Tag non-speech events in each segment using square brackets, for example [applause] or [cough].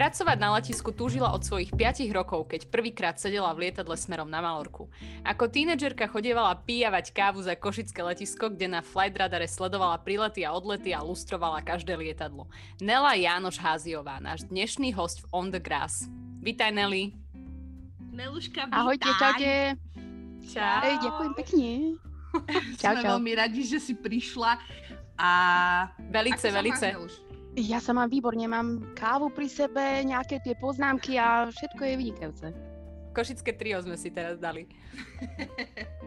Pracovať na letisku túžila od svojich 5 rokov, keď prvýkrát sedela v lietadle smerom na Malorku. Ako tínedžerka chodievala pijavať kávu za Košické letisko, kde na flight radare sledovala prilety a odlety a lustrovala každé lietadlo. Nela Jánoš Háziová, náš dnešný host v On the Grass. Vítaj Nelly. Neluška, vítaj. Ahojte, čaute. Čau. Ej, ďakujem pekne. [laughs] Čau, Sme čau. veľmi radi, že si prišla a... Velice, velice. máš, Neluš? Ja sa mám výborne, mám kávu pri sebe, nejaké tie poznámky a všetko je vynikajúce. Košické trio sme si teraz dali. [laughs]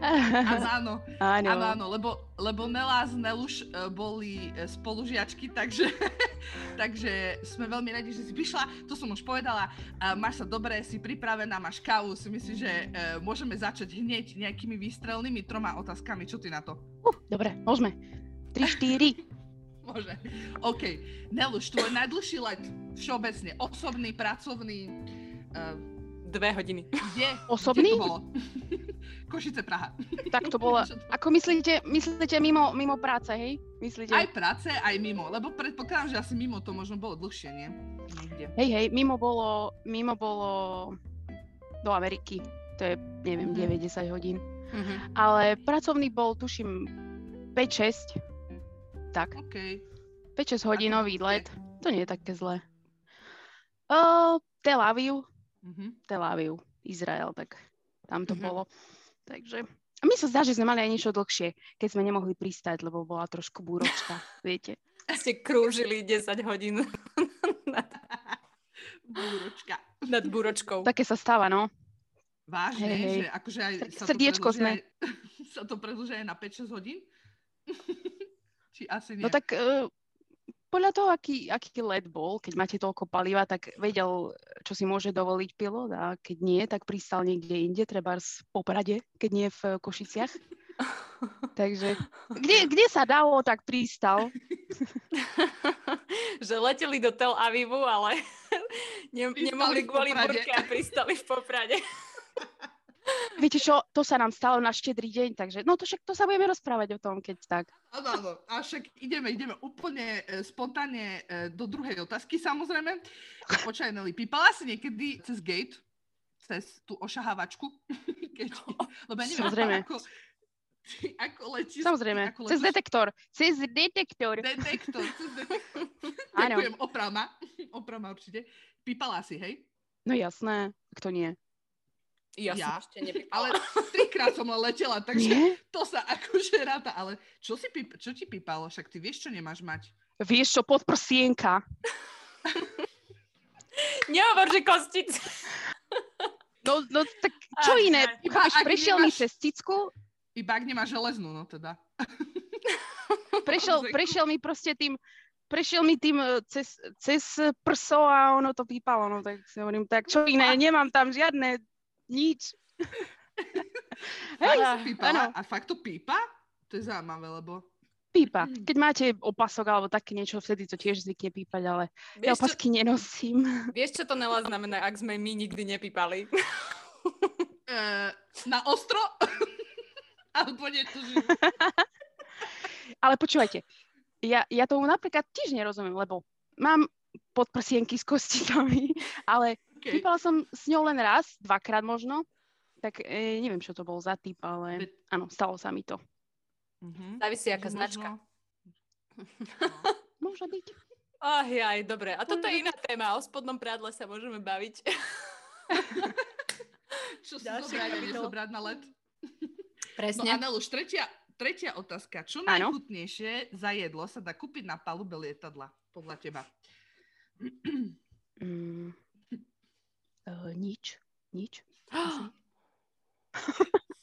[laughs] Áno, áno, Áno. áno, áno, lebo, lebo Nela a Neluš e, boli e, spolužiačky, takže, [laughs] takže sme veľmi radi, že si prišla. To som už povedala, a máš sa dobre, si pripravená, máš kávu, si myslím, že e, môžeme začať hneď nejakými výstrelnými troma otázkami. Čo ty na to? Uh, dobre, môžeme. 3, 4. Môže. OK. Neluš, tvoj najdlhší let všeobecne, osobný, pracovný, uh, Dve hodiny. kde? Osobný? Kde to bolo? [laughs] Košice, Praha. Tak to bolo. [laughs] Ako myslíte, myslíte mimo, mimo práce, hej? Myslíte? Aj práce, aj mimo, lebo predpokladám, že asi mimo to možno bolo dlhšie, nie? Niekde. Hej, hej, mimo bolo, mimo bolo do Ameriky. To je, neviem, Mhm. 9-10 hodín. Mhm. Ale pracovný bol, tuším, 5-6. Tak. OK. 5-6 hodinový Ako- let. To nie je také zlé. Uh, Tel Aviv, Mhm. Tel Aviv, Izrael, tak tam to Mhm. bolo. Takže a mi sa zdá, že sme mali aj niečo dlhšie, keď sme nemohli pristať, lebo bola trošku búročka, [laughs] viete. Ste krúžili 10 hodín [laughs] nad, Búročka. nad búročkou. Také sa stáva, no. Vážne, Hej, hej. že akože aj sa to srdiečko sme. Aj, [laughs] sa to predlžuje aj na 5-6 hodín? Či asi nie? No tak uh, podľa toho, aký, aký let bol, keď máte toľko paliva, tak vedel, čo si môže dovoliť pilot a keď nie, tak pristal niekde inde, treba v Poprade, keď nie v Košiciach. [laughs] Takže kde, kde sa dalo, tak pristal. [laughs] že leteli do Tel Avivu, ale [laughs] ne, nemohli kvôli burke a pristali v Poprade. Viete čo, to sa nám stalo na štedrý deň, takže no to však to sa budeme rozprávať o tom, keď tak. Áno, áno. A však ideme, ideme úplne e, spontánne e, do druhej otázky, samozrejme. Počkaj, Nelly, pípala si niekedy cez gate, cez tú ošahávačku? [laughs] Keď, lebo ja neviem, Samozrejme. ako, ako letíš. Samozrejme, ako cez letíš- detektor, cez detektor. Detektor, cez detektor. Ďakujem, oprama. Oprama určite. Pípala si, hej? No jasné, kto nie. Ja, Ja? som ešte nepípala. Ale trikrát som letela, takže Nie? to sa akože ráta. Ale čo, si píp- čo ti pípalo? Však ty vieš, čo nemáš mať. Vieš čo, podprsienka. Nehovor, že kostice. No, no tak čo Aj, iné? aj. Chápeš, Ak prešiel mi nemáš- cez cicku, Iba ak nemáš železnú, no teda. [laughs] prešiel, prešiel mi proste tým, prešiel mi tým e, cez, cez prso a ono to pípalo, no tak si hovorím, tak čo iné, nemám tam žiadne nič. Hej, si pípala? áno. A fakt to pípa? To je zaujímavé, lebo... pípa. Mm. Keď máte opasok alebo také niečo, vtedy to tiež zvykne pípať, ale ja Vieš čo, opasky nenosím. [laughs] vieš, čo to Nela znamená, ak sme my nikdy nepípali? [laughs] E, na ostro? [laughs] Alebo netužím. Ale počúvajte, ja, ja tomu napríklad tiež nerozumiem, lebo mám podprsienky s kosticami, ale Okay. Pípala som s ňou len raz, dvakrát možno, tak e, neviem, čo to bol za typ, ale áno, stalo sa mi to. Mhm. Závisí, aká Že značka. možno- [laughs] Môže byť. Ach, aj, dobre. A toto je iná téma. O spodnom prádle sa môžeme baviť. [laughs] Čo si zobrať a kapitola. nezobrať na let? No Presne. Aneluš, tretia, tretia otázka. Čo najchutnejšie za jedlo sa dá kúpiť na palube lietadla, podľa teba? Mm. Uh, nič. Nič. [gasps]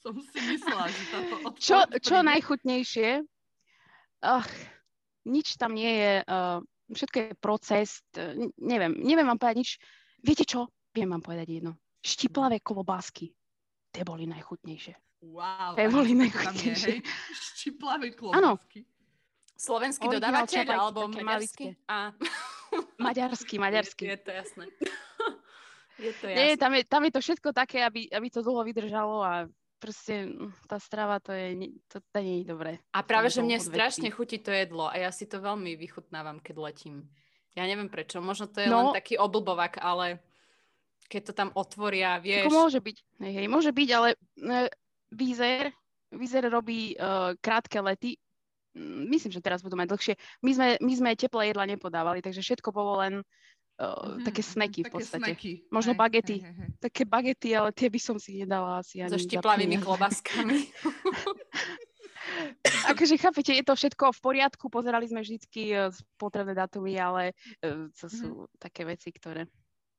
Som si myslela, že táto [laughs] Čo, čo najchutnejšie? Ach, nič tam nie je. Uh, všetko je proces. uh, n- neviem, neviem vám povedať nič. Viete čo? Viem vám povedať jedno. Štiplavé klobásky. Tie boli najchutnejšie. Wow, To je boli je, najchutnejšie. Štiplavé klobásky. Slovenský Originál dodávateľ alebo maďarský? Á. Maďarský, maďarský. Je, je to jasné. [laughs] je to Nie, jasné. tam je, tam je to všetko také, aby, aby to dlho vydržalo a proste mm, tá strava, to je, to, to nie je dobré. A práve, že mne strašne chutí to jedlo a ja si to veľmi vychutnávam, keď letím. Ja neviem prečo, možno to je no, len taký oblbovak, ale keď to tam otvoria, vieš. Ako môže byť, hej, hej, môže byť, ale uh, Vizer, Vizer robí uh, krátke lety, mm, myslím, že teraz budú mať dlhšie. My sme, my sme teplé jedla nepodávali, takže všetko bolo len mm-hmm. také sneky v podstate. Snacky. Možno hej, bagety. Hej, hej. Také bagety, ale tie by som si nedala asi ani So štiplavými klobaskami. [laughs] akože chápete, je to všetko v poriadku, pozerali sme vždycky uh, potrebné datumy, ale uh, to sú mm-hmm. také veci, ktoré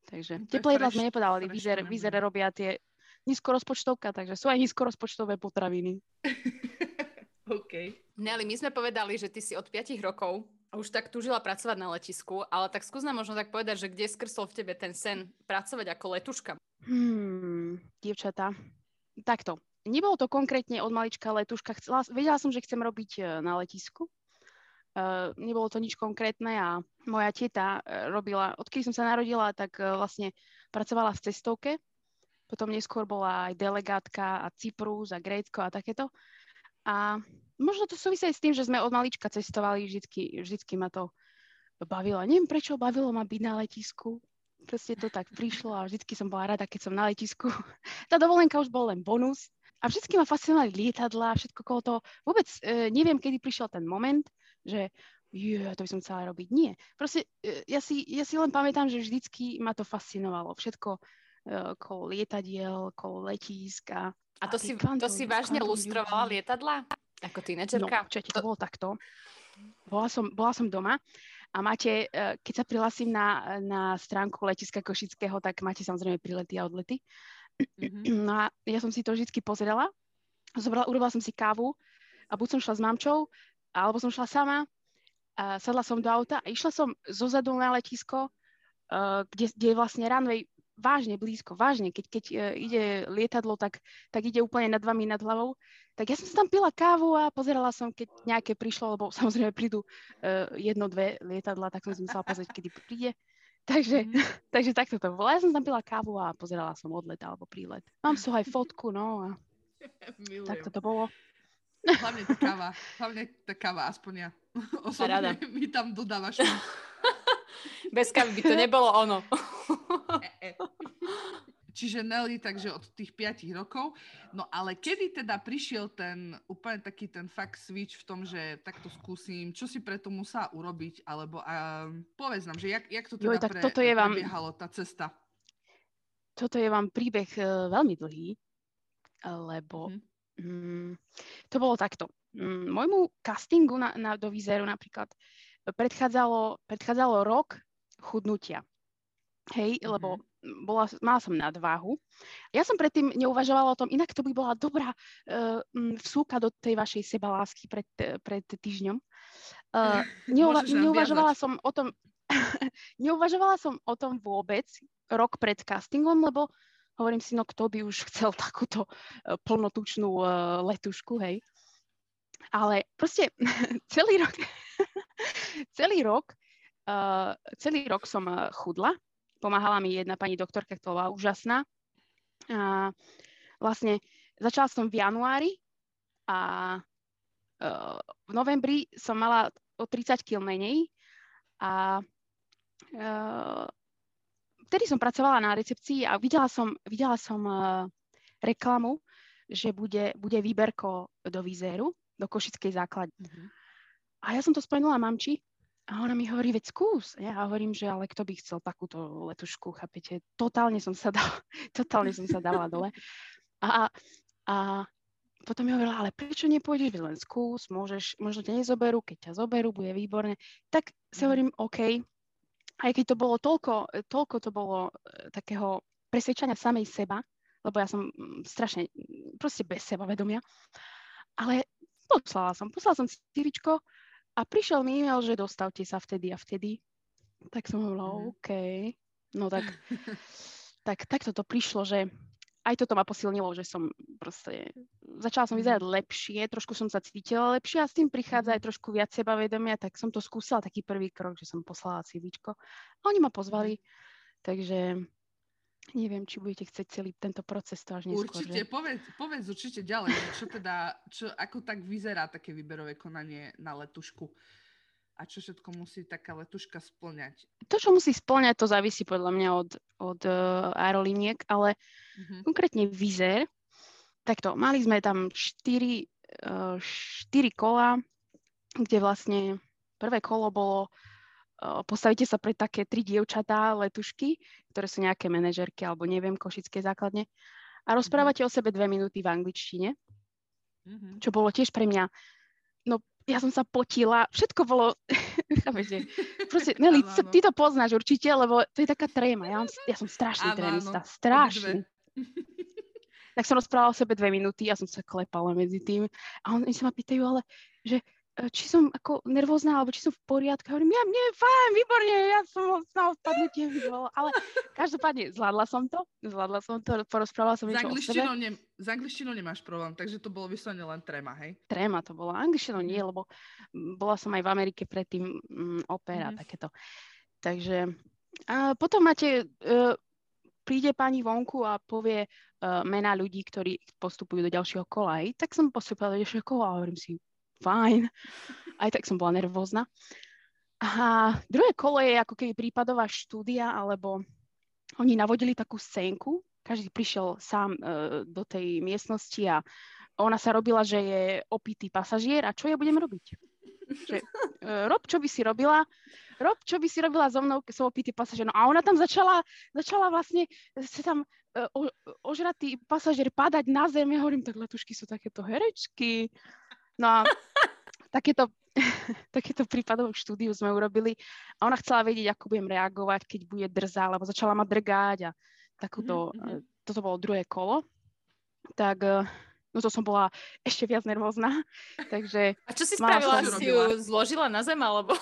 Takže teplé jedlá sme nepodávali. Vizer robia tie nízkorozpočtovka, takže sú aj nízkorozpočtové potraviny. [laughs] OK. Nelly, my sme povedali, že ty si od 5 rokov už tak túžila pracovať na letisku, ale tak skús nám možno tak povedať, že kde skrsol v tebe ten sen pracovať ako letuška? Hmm, dievčatá, takto. Nebolo to konkrétne od malička letuška. Chcela, vedela som, že chcem robiť e, na letisku, Uh, nebolo to nič konkrétne a moja teta uh, robila, odkedy som sa narodila, tak vlastne pracovala v cestovke. Potom neskôr bola aj delegátka a Cyprus a Grécko a takéto. A možno to súvisí aj s tým, že sme od malička cestovali, vždycky, vždycky ma to bavilo. Neviem, prečo bavilo ma byť na letisku. Proste to tak prišlo a vždycky som bola rada, keď som na letisku. [laughs] Tá dovolenka už bol len bonus. A vždycky ma fascinovali lietadla, všetko kolo toho. Vôbec e, neviem, kedy prišiel ten moment, že yeah, to by som chcela robiť. Nie. Proste e, ja si, ja si len pamätám, že vždycky ma to fascinovalo. Všetko uh, kolo lietadiel, kolo letíska. A to, a si, to si vážne lustrovala lietadla? Ako tínedžerka? No, čo to bolo takto. Bola som, bola som doma a máte, e, keď sa prihlasím na, na stránku letiska Košického, tak máte samozrejme prilety a odlety. Mm-hmm. [clears throat] No a ja som si to vždy pozerala, zobrala, urobila som si kávu a buď som šla s mamčou, alebo som šla sama, a sadla som do auta a išla som zo zadu na letisko, uh, kde, kde je vlastne runway vážne blízko, vážne, keď, keď uh, ide lietadlo, tak, tak ide úplne nad vami, nad hlavou. Tak ja som si tam pila kávu a pozerala som, keď nejaké prišlo, lebo [laughs] samozrejme prídu uh, jedno, dve lietadla, tak som si musela pozrieť, kedy príde. [laughs] Takže, mm. [laughs] takže takto to bolo. Ja som tam pila kávu a pozerala som odlet alebo prílet. Mám sú aj fotku, no a takto to bolo. Hlavne tá káva. Hlavne tá káva, aspoň ja. Osobne mi tam dodávaš. Bez kávy by to nebolo ono. E, e. Čiže Nelly, takže od tých 5 rokov. No ale kedy teda prišiel ten úplne taký ten fakt switch v tom, že takto skúsim, čo si preto musela urobiť, alebo a, povedz nám, že jak, jak to teda Joj, tak pre, toto je vám, prebiehalo, tá cesta? Toto je vám príbeh uh, veľmi dlhý, lebo mm-hmm Mm, to bolo takto. Mm, môjmu castingu na, na, do výzeru napríklad predchádzalo, predchádzalo rok chudnutia. Hej, mm-hmm. lebo bola, mala som nadváhu. Ja som predtým neuvažovala o tom, inak to by bola dobrá uh, vsúka do tej vašej sebalásky pred, pred týždňom. [laughs] Uh, neuva- neuvažovala som o tom, [laughs] neuvažovala som o tom vôbec rok pred castingom, lebo Hovorím si, no kto by už chcel [laughs] takúto e, plnotučnú uh, letušku, hej. Ale proste celý rok, [laughs] celý rok, uh, celý rok som chudla. Pomáhala mi jedna pani doktorka, ktorá bola úžasná. A vlastne začala som v januári a uh, v novembri som mala o 30 kg menej a uh, vtedy som pracovala na recepcii a videla som, videla som uh, reklamu, že bude, bude výberko do Vizéru, do Košickej základne. Mm-hmm. A ja som to spomenula mamči a ona mi hovorí, veď skús. Ja hovorím, že ale kto by chcel takúto letušku, chápete? Totálne som sa dala, [laughs] totálne som sa dala dole. A, a potom mi hovorila, ale prečo nepôjdeš, len skús, môžeš, možno ťa nezoberú, keď ťa zoberú, bude výborné. Tak si mhm. hovorím, OK, aj keď to bolo toľko, toľko to bolo e, takého presvedčania samej seba, lebo ja som mm, strašne mm, proste bez seba vedomia, ale poslala som, poslala som CVčko a prišiel mi e-mail, že dostavte sa vtedy a vtedy. Tak som hovorila, mm. OK. No tak, [laughs] tak, tak toto prišlo, že aj toto ma posilnilo, že som proste, začala som vyzerať mhm. lepšie, trošku som sa cítila lepšie a s tým prichádza mhm. aj trošku viac sebavedomia, tak som to skúsila, taký prvý krok, že som poslala CVčko a oni ma pozvali, mhm. takže neviem, či budete chcieť celý tento proces to až neskôr. Určite, že? povedz, povedz určite ďalej, čo teda, čo, ako tak vyzerá také výberové konanie na letušku. a čo všetko musí taká letuška splňať? To, čo musí splňať, to závisí podľa mňa od, od uh, aerolíniek, ale uh-huh. konkrétne Vizer, takto, mali sme tam 4, uh, 4 kola, kde vlastne prvé kolo bolo postavíte sa pre také tri dievčatá letušky, ktoré sú nejaké manažerky alebo neviem, košické základne a rozprávate uh-huh. o sebe dve minúty v angličtine, uh-huh. čo bolo tiež pre mňa no ja som sa potila, všetko bolo, [laughs] chápete, proste, [laughs] Nelly, áno. ty to poznáš určite, lebo to je taká tréma, ja, ja som strašný áno, trémista, strašný. [laughs] tak som rozprávala o sebe dve minúty a som sa klepala medzi tým a oni sa ma pýtajú, ale že či som ako nervózna, alebo či som v poriadku. Hovorím, ja, mne fajn, výborne, ja som na odpadnutie vyvolala. Ale každopádne zvládla som to, zvládla som to, porozprávala som niečo o sebe. Ne, s angličtinou nemáš problém, takže to bolo vyslovene len tréma, hej? Tréma to bola, angličtinou nie, mhm. lebo bola som aj v Amerike predtým m, opera, mm. takéto. Takže a potom máte, uh, príde pani vonku a povie uh, mená ľudí, ktorí postupujú do ďalšieho kola, hej? tak som postupovala do ďalšieho kola a hovorím si, fajn. Aj tak som bola nervózna. A druhé kolo je ako keby prípadová štúdia, alebo oni navodili takú scénku, každý prišiel sám uh, do tej miestnosti a ona sa robila, že je opitý pasažier a čo ja budem robiť? Že, uh, rob, čo by si robila, rob, čo by si robila so mnou, keď som opitý pasažier. No a ona tam začala, začala vlastne sa tam o, ožratý pasažier padať na zem. Ja hovorím, tak letušky sú takéto herečky. No a takéto, [laughs] takéto prípadovú štúdiu sme urobili a ona chcela vedieť, ako budem reagovať, keď bude drzá, lebo začala ma drgať a takúto, mm-hmm. toto bolo druhé kolo. Tak eh, no to som bola ešte viac nervózna. [laughs] Takže a čo si spravila? Som... Si ju zložila na zem, alebo...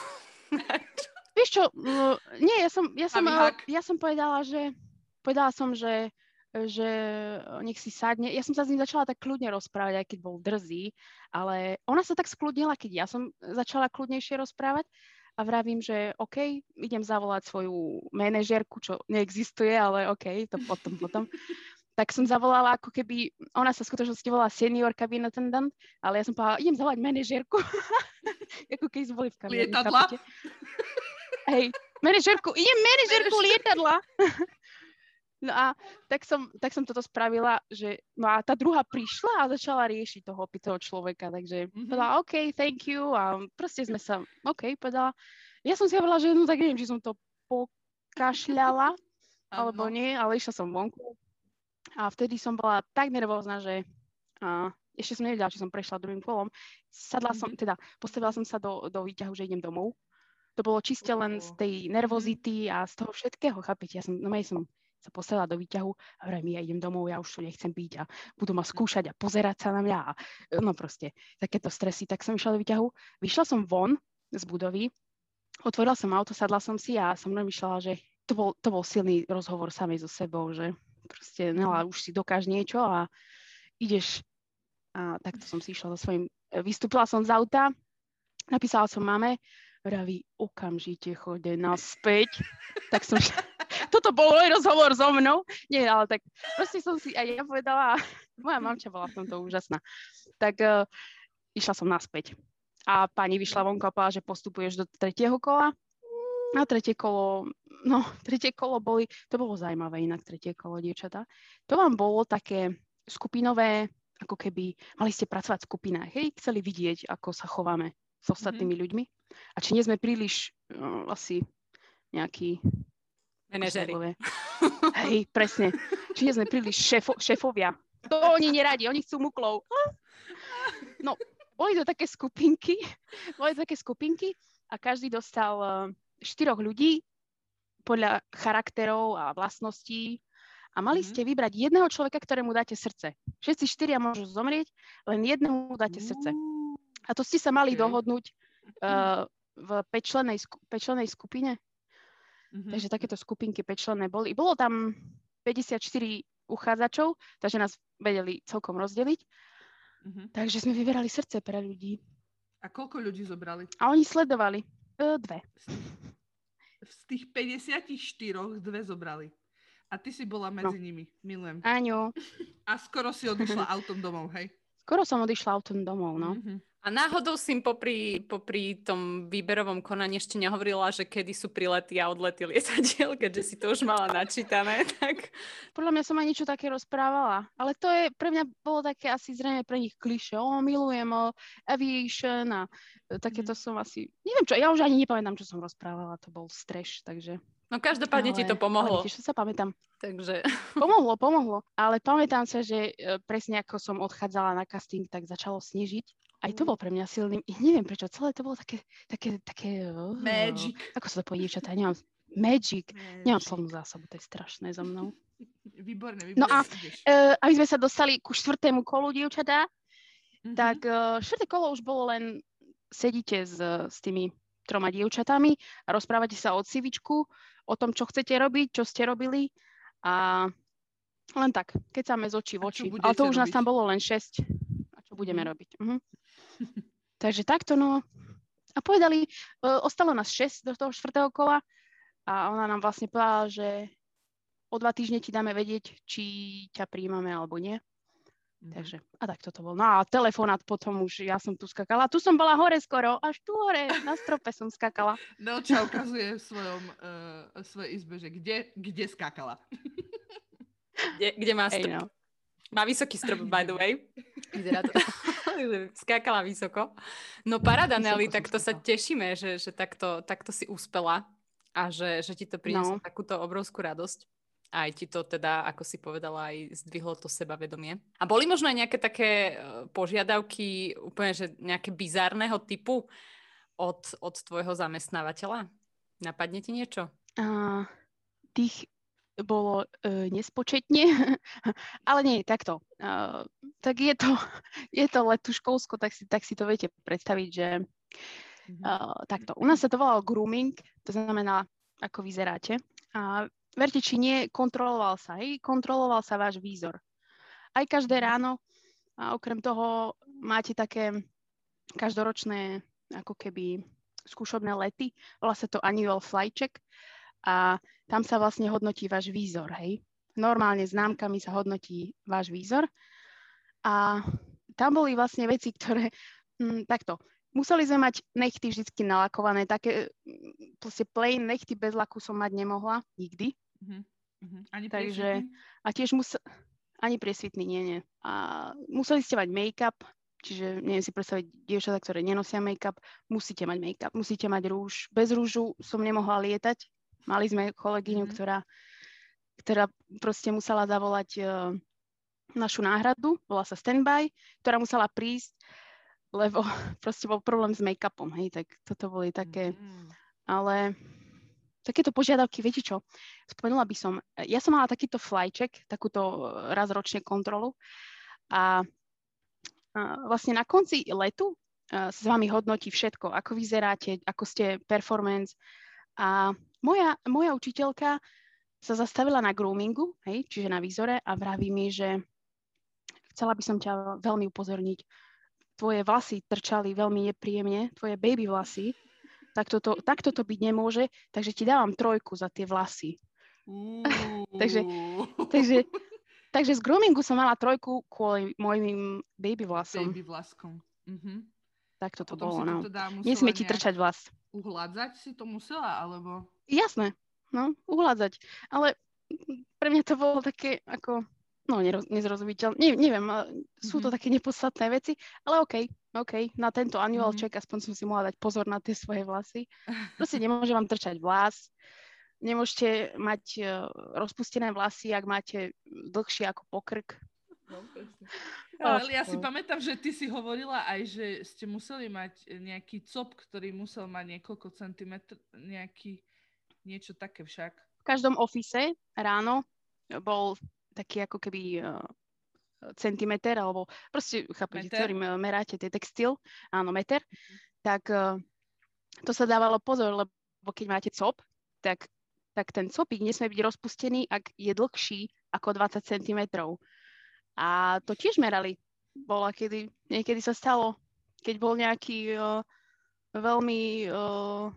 Vieš čo, no, nie, ja som, ja som, ja som povedala, že povedala som, že že nech si sadne. Ja som sa s ním začala tak kľudne rozprávať, aj keď bol drzý, ale ona sa tak skľudnila, keď ja som začala kľudnejšie rozprávať a vravím, že OK, idem zavolať svoju manažerku, čo neexistuje, ale OK, to potom, potom. tak som zavolala ako keby, ona sa v skutočnosti volá senior cabin attendant, ale ja som povedala, idem zavolať manažerku. [laughs] ako keď sme boli v kabine. Lietadla? Hej, manažerku, idem manažerku lietadla. No a tak som, tak som toto spravila, že no a tá druhá prišla a začala riešiť toho opitého človeka, takže mm-hmm. povedala OK, thank you a proste sme sa, OK, povedala. Ja som si hovorila, že no tak neviem, či som to pokašľala, alebo nie, ale išla som vonku a vtedy som bola tak nervózna, že a, ešte som nevedela, či som prešla druhým kolom. Sadla som, mhm. teda postavila som sa do, do výťahu, že idem domov. To bolo čiste len z tej nervozity a z toho všetkého, chápete? Ja som, no som sa postavila do výťahu a hovorím, ja idem domov, ja už tu nechcem byť a budú ma skúšať a pozerať sa na mňa a no proste takéto stresy. Tak som išla do výťahu, vyšla som von z budovy, otvorila som auto, sadla som si a som myšľala, že to bol, to bol silný rozhovor samej so sebou, že proste, Nela, už si dokáž niečo a ideš. A takto som si išla so svojím, vystúpila som z auta, napísala som mame, vraví, okamžite chode naspäť, tak som toto bol môj rozhovor so mnou. Nie, ale tak proste som si aj ja povedala, [laughs] moja mamča bola v tomto úžasná. Tak uh, išla som naspäť. A pani vyšla vonku a povedala, že postupuješ do tretieho kola. A tretie kolo, no, [laughs] tretie kolo boli, to bolo zaujímavé inak, tretie kolo, dievčatá. To vám bolo také skupinové, ako keby mali ste pracovať v skupinách, hej, chceli vidieť, ako sa chováme s ostatnými mm-hmm. ľuďmi. A či nie sme príliš uh, asi nejaký Menežeri. [laughs] Hej, presne. Či sme príliš šéfo, šéfovia. To oni neradi, oni chcú muklov. No, boli to také skupinky, boli to také skupinky a každý dostal uh, štyroch ľudí podľa charakterov a vlastností a mali mm-hmm. ste vybrať jedného človeka, ktorému dáte srdce. Všetci štyria môžu zomrieť, len jednému dáte srdce. A to ste sa mali okay. dohodnúť uh, v pečlenej, pečlenej skupine. Mm-hmm. Takže takéto skupinky pečlené boli. Bolo tam 54 uchádzačov, takže nás vedeli celkom rozdeliť. Mm-hmm. Takže sme vyberali srdce pre ľudí. A koľko ľudí zobrali? A oni sledovali. E, dve. Z tých 54 dve zobrali. A ty si bola medzi no. nimi. Milujem. Áňo. A skoro si odišla autom domov, hej? Skoro som odišla autom domov, no. Mhm. A náhodou si im popri, popri tom výberovom konaní ešte nehovorila, že kedy sú prilety a odlety lietadiel, keďže si to už mala načítané, [laughs] tak... Podľa mňa som aj niečo také rozprávala, ale to je, pre mňa bolo také asi zrejme pre nich kliše, o, milujem o, aviation a e, takéto som asi, neviem čo, ja už ani nepamätám, čo som rozprávala, to bol streš, takže... No každopádne ti to Ale pomohlo. čo sa pamätám. Takže [laughs] Pomohlo, pomohlo, ale pamätám sa, že e, presne ako som odchádzala na casting, tak začalo snežiť. Aj to bol pre mňa silný, neviem prečo, celé to bolo také, také, také... oh, Magic. Ako sa to povie, dievčatá, nemám... Magic. Nemám Magic. slovnú zásobu, to je strašné so mnou. Výborné, [laughs] výborné. No a. Uh, aby sme sa dostali ku štvrtému kolu, dievčatá, Mhm. tak uh, štvrté kolo už bolo len sedíte s, s tými troma dievčatami a rozprávate sa o civičku, o tom, čo chcete robiť, čo ste robili a len tak, keď sa z očí v oči. Ale to už nás robiť? tam bolo len 6. A čo budeme Mhm. robiť? Mhm. [laughs] Takže takto, no. A povedali, uh, ostalo nás 6 do toho štvrtého kola a ona nám vlastne povedala, že o dva týždne ti dáme vedieť, či ťa príjmame alebo nie. Mhm. Takže, a tak toto bol. No a telefonát potom už, ja som tu skakala. Tu som bola hore skoro, až tu hore, na strope som skakala. [laughs] Nelča ukazuje v svojom, uh, svojej izbe, že kde, kde skákala. kde, kde má strop? no. Má vysoký strop, by the way. Vyzerá to. [laughs] [laughs] Skákala vysoko. No Vysoko Nelly, tak to sa tešíme, že, že takto, takto si uspela a že, že ti to prinieslo No. takúto obrovskú radosť. Aj ti to teda, ako si povedala, aj zdvihlo to sebavedomie. A boli možno aj nejaké také eh, požiadavky úplne, že nejaké bizárneho typu od, od tvojho zamestnávateľa? Napadne ti niečo? A tých bolo e, nespočetne, [laughs] ale nie, takto. Uh, tak je to, [laughs] je to letuškovsko, tak si, tak si to viete predstaviť, že Mhm. Uh, takto. U nás sa to volalo grooming, to znamená, ako vyzeráte. A verte, či nie, kontroloval sa, hej, kontroloval sa váš výzor. Aj každé ráno a okrem toho máte také každoročné ako keby skúšobné lety, volá sa to annual flight check a tam sa vlastne hodnotí váš výzor, hej. Normálne známkami sa hodnotí váš výzor a tam boli vlastne veci, ktoré, hm, takto, museli sme mať nechty vždy nalakované, také mm, proste plain nechty bez laku som mať nemohla, nikdy. Mhm. Mhm. Ani Takže- priesvitný? A tiež musel, ani priesvitný, nie, nie. A museli ste mať make-up, čiže neviem si predstaviť dievčatá, ktoré nenosia make-up, musíte mať make-up, musíte mať rúž. Bez rúžu som nemohla lietať. Mali sme kolegyňu, Mhm. ktorá, ktorá proste musela zavolať e, našu náhradu, volá sa standby, ktorá musela prísť, lebo [laughs] proste bol problém s make-upom, hej, tak toto boli také, Mhm. ale takéto požiadavky, viete čo, spomenula by som, ja som mala takýto flycheck, takúto e, raz ročne kontrolu a, a vlastne na konci letu a, sa s vami hodnotí všetko, ako vyzeráte, ako ste performance a moja, moja učiteľka sa zastavila na groomingu, hej, čiže na výzore a vraví mi, že chcela by som ťa veľmi upozorniť, tvoje vlasy trčali veľmi nepríjemne, tvoje baby vlasy, tak toto, tak toto byť nemôže, takže ti dávam trojku za tie vlasy. [laughs] Takže-. Takže, takže z groomingu som mala trojku kvôli mojim baby vlasom. Baby vlaskom. Mhm. Tak toto bolo, si to no. teda Nesmie ti trčať vlas. Uhládzať si to musela, alebo... Jasné, no, uhládzať. Ale pre mňa to bolo také ako, no, neroz, nezrozumiteľné. Ne, neviem, sú to Mhm. také nepodstatné veci, ale OK, OK, na tento annual Mhm. check aspoň som si mohla dať pozor na tie svoje vlasy. Proste nemôže vám trčať vlas, nemôžete mať uh, rozpustené vlasy, ak máte dlhšie ako pokrk. Ale ja si no. pamätám, že ty si hovorila aj, že ste museli mať nejaký cop, ktorý musel mať niekoľko centimetrov, nejaký, niečo také však. V každom ofise ráno bol taký ako keby uh, centimeter, alebo proste, chápete, Meter? ktorým uh, meráte tie textil, áno, meter, tak uh, to sa dávalo pozor, lebo keď máte cop, tak, tak ten copík nesmie byť rozpustený, ak je dlhší ako 20 cm. A to tiež merali. Bola kedy, niekedy sa stalo, keď bol nejaký uh, veľmi uh,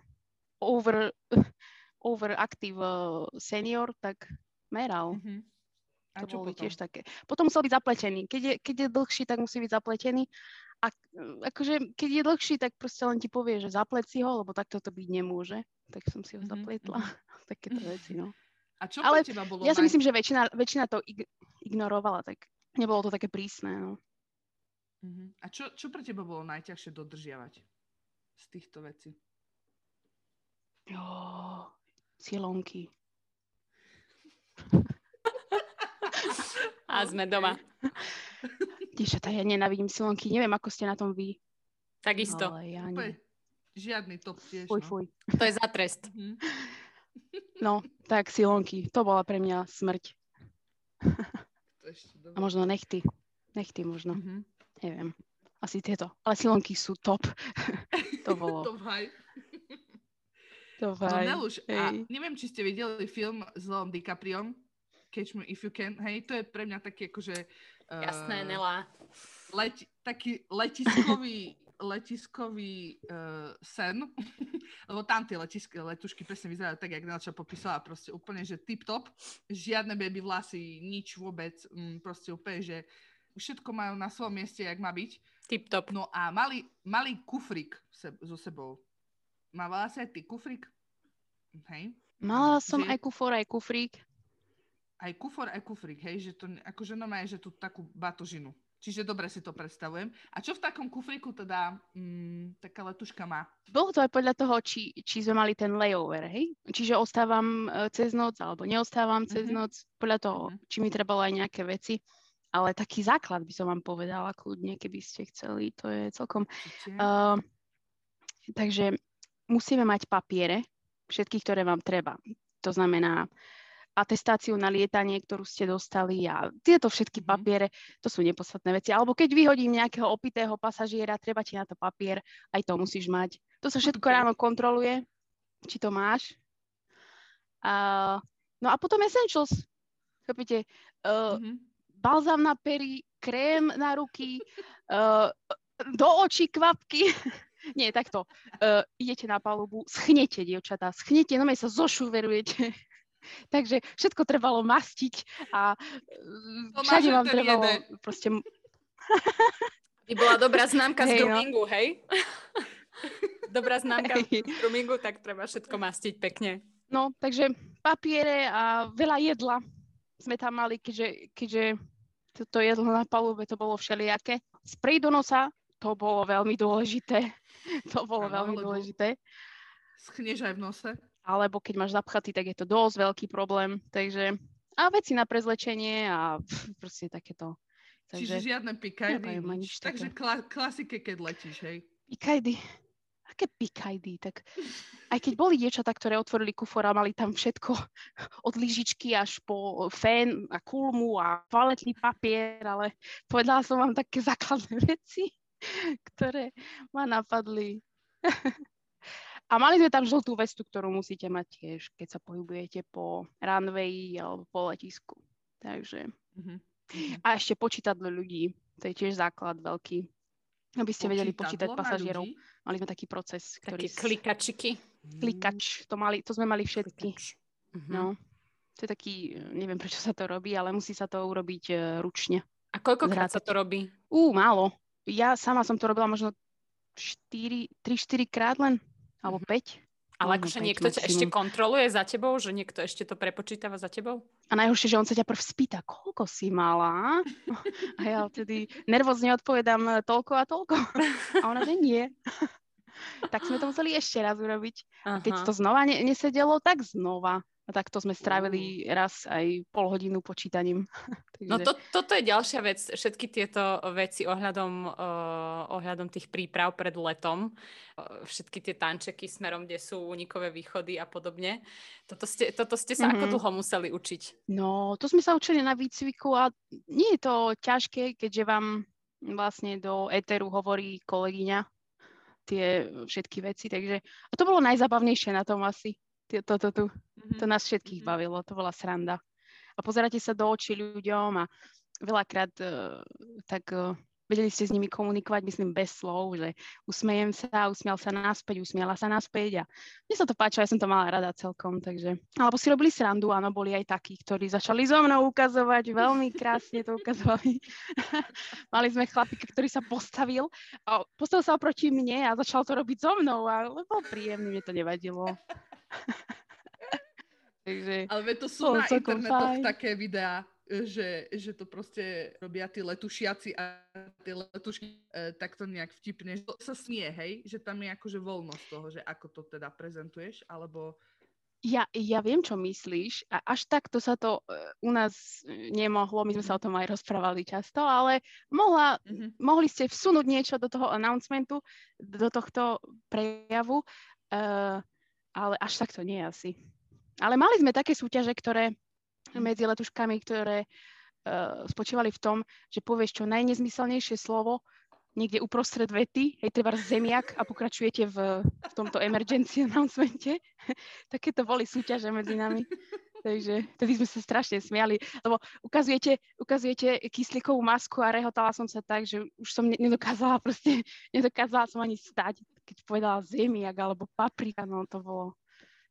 over, [laughs] overactive uh, senior, tak meral. Mhm. A To boli potom? tiež také. Potom musel byť zapletený. Keď je, keď je dlhší, tak musí byť zapletený. A akože, keď je dlhší, tak proste len ti povie, že zaplet si ho, lebo takto to byť nemôže. Tak som si ho Mhm, zapletla. [laughs] Takéto veci, no. A čo Ale teba bolo Ja si naj- myslím, že väčšina, väčšina to ig- ignorovala, tak nebolo to také prísne, no. Mhm. A čo, čo pre teba bolo najťažšie dodržiavať z týchto vecí? Jo, silonky. A sme doma. Dievčatá, ja nenávidím silonky. Neviem, ako ste na tom vy. Takisto. Ale ja nie. žiadny top tiež. Fuj, no. fuj. To je za trest. Mhm. No, tak silonky. To bola pre mňa smrť. [laughs] Ešte A dobre. možno nechty. Nechty možno. Mhm. Neviem. Asi tieto. Ale silonky sú top. [laughs] to bolo. Top high. To No vaj. Neluš, a neviem, či ste videli film s Leom DiCapriom, Catch Me If You Can, hej, to je pre mňa taký akože... eh, Jasné, Nela. leti, taký letiskový, letiskový uh, sen, [laughs] lebo tam tie letiské letušky presne vyzerajú tak, jak Nelča popísala, proste úplne, že tip-top, žiadne baby vlasy, nič vôbec, mm, proste úplne, že všetko majú na svojom mieste, jak má byť. Tip top. No a mali, mali kufrik se, so sebou. Mávala si aj ty kufrik? Hej? Mala som že- aj kufor, aj kufrík. Aj kufor, aj kufrik, hej, že to akože no že tú takú batožinu. Čiže dobre si to predstavujem. A čo v takom kufriku teda mm, taká letuška má? Bolo to aj podľa toho, či, či sme mali ten layover, hej? Čiže ostávam e, cez noc, alebo neostávam cez Mhm. noc, podľa toho, Mhm. či mi trebalo aj nejaké veci. Ale taký základ by som vám povedala kľudne, keby ste chceli. To je celkom... Uh, takže musíme mať papiere, všetky, ktoré vám treba. To znamená atestáciu na lietanie, ktorú ste dostali a tieto všetky Mhm. papiere, to sú nepodstatné veci. Alebo keď vyhodím nejakého opitého pasažiera, treba ti na to papier, aj to musíš mať. To sa všetko ráno kontroluje, či to máš. A, no a potom essentials. Chápete? Uh, Mhm. balzám na pery, krém na ruky, uh, do očí kvapky. [laughs] Nie, takto. Uh, idete na palubu, schnete, dievčatá, schnete, no sa zošuverujete. Takže všetko trebalo mastiť a To všade vám trebalo jede. proste... [laughs] By bola dobrá známka z Hej, no. groomingu, hej? [laughs] dobrá známka Hej. z groomingu, tak treba všetko mastiť pekne. No, takže papiere a veľa jedla sme tam mali, keďže, keďže toto jedlo na palube to bolo všelijaké. Sprej do nosa, to bolo veľmi dôležité. [laughs] To bolo Áno, veľmi dôležité. Schneš aj v nose? Alebo keď máš zapchatý, tak je to dosť veľký problém. Takže a veci na prezlečenie a [laughs] proste takéto. Čiže Takže žiadne pikajdy, nič Takže kla- klasike, keď letíš, hej? pikajdy. Aké pikajdy? Tak aj keď boli dievčatá, ktoré otvorili kufor a mali tam všetko [laughs] od lyžičky až po fén a kulmu a toaletný papier, ale povedala som vám také základné [laughs] veci, ktoré ma napadli. A mali sme tam žltú vestu, ktorú musíte mať tiež, keď sa pohybujete po runwayi alebo po letisku. Takže. Mhm. A ešte počítadlo ľudí. To je tiež základ veľký. Aby ste vedeli počítať pasažierov. Mali sme taký proces, ktorý... Také klikačiky. Klikač. To, mali, to sme mali všetky. Mhm. No. To je taký, neviem prečo sa to robí, ale musí sa to urobiť e, ručne. A koľkokrát sa Zrátať. to robí? Ú, málo. Ja sama som to robila možno 4, 3-4 krát len, alebo 5. Ale Možno akože niekto ťa ešte kontroluje za tebou? Že niekto ešte to prepočítava za tebou? A najhoršie, že on sa ťa prv spýta, koľko si mala? [laughs] A ja vtedy nervózne odpovedám toľko a toľko. A ona, že nie. [laughs] Tak sme to museli ešte raz urobiť. A keď to znova ne- nesedelo, tak znova. A takto sme strávili raz aj pol hodinu počítaním. [laughs] No Takže- to, toto je ďalšia vec, všetky tieto veci ohľadom, uh, ohľadom tých príprav pred letom, uh, všetky tie tančeky smerom, kde sú únikové východy a podobne. Toto ste, toto ste sa ako Mhm. dlho museli učiť? No, to sme sa učili na výcviku a nie je to ťažké, keďže vám vlastne do éteru hovorí kolegyňa tie všetky veci, takže a to bolo najzabavnejšie na tom asi. Toto tu. Mhm. To nás všetkých Mhm. bavilo, to bola sranda. A pozeráte sa do očí ľuďom a veľakrát uh, tak uh, vedeli ste s nimi komunikovať, myslím, bez slov, že usmejem sa, usmial sa naspäť, usmiala sa naspäť a mne sa to páčilo, ja som to mala rada celkom, takže, alebo si robili srandu, áno, boli aj takí, ktorí začali so mnou ukazovať, veľmi krásne to ukazovali. [laughs] Mali sme chlapíka, ktorý sa postavil, a postavil sa oproti mne a začal to robiť so mnou, ale bol príjemný, mne to nevadilo. [laughs] Takže, ale to sú na internetoch fajn. také videá, že, že to proste robia tí letušiaci a tie letušky e, takto nejak vtipne. Že to sa smie, hej? Že tam je akože voľnosť toho, že ako to teda prezentuješ, alebo... Ja, ja viem, čo myslíš. A až takto sa to uh, u nás nemohlo, my sme sa o tom aj rozprávali často, ale mohla, mm-hmm. mohli ste vsunúť niečo do toho announcementu, do tohto prejavu, uh, ale až takto nie asi. Ale mali sme také súťaže, ktoré medzi letuškami, ktoré uh, spočívali v tom, že povieš čo najnezmyselnejšie slovo niekde uprostred vety, hej, treba zemiak a pokračujete v, v tomto emergency announcemente. [laughs] Také to boli súťaže medzi nami. Takže vtedy sme sa strašne smiali, lebo ukazujete, ukazujete kyslíkovú masku a rehotala som sa tak, že už som nedokázala proste, [laughs] nedokázala som ani stať, keď povedala zemiak alebo paprika, no to bolo,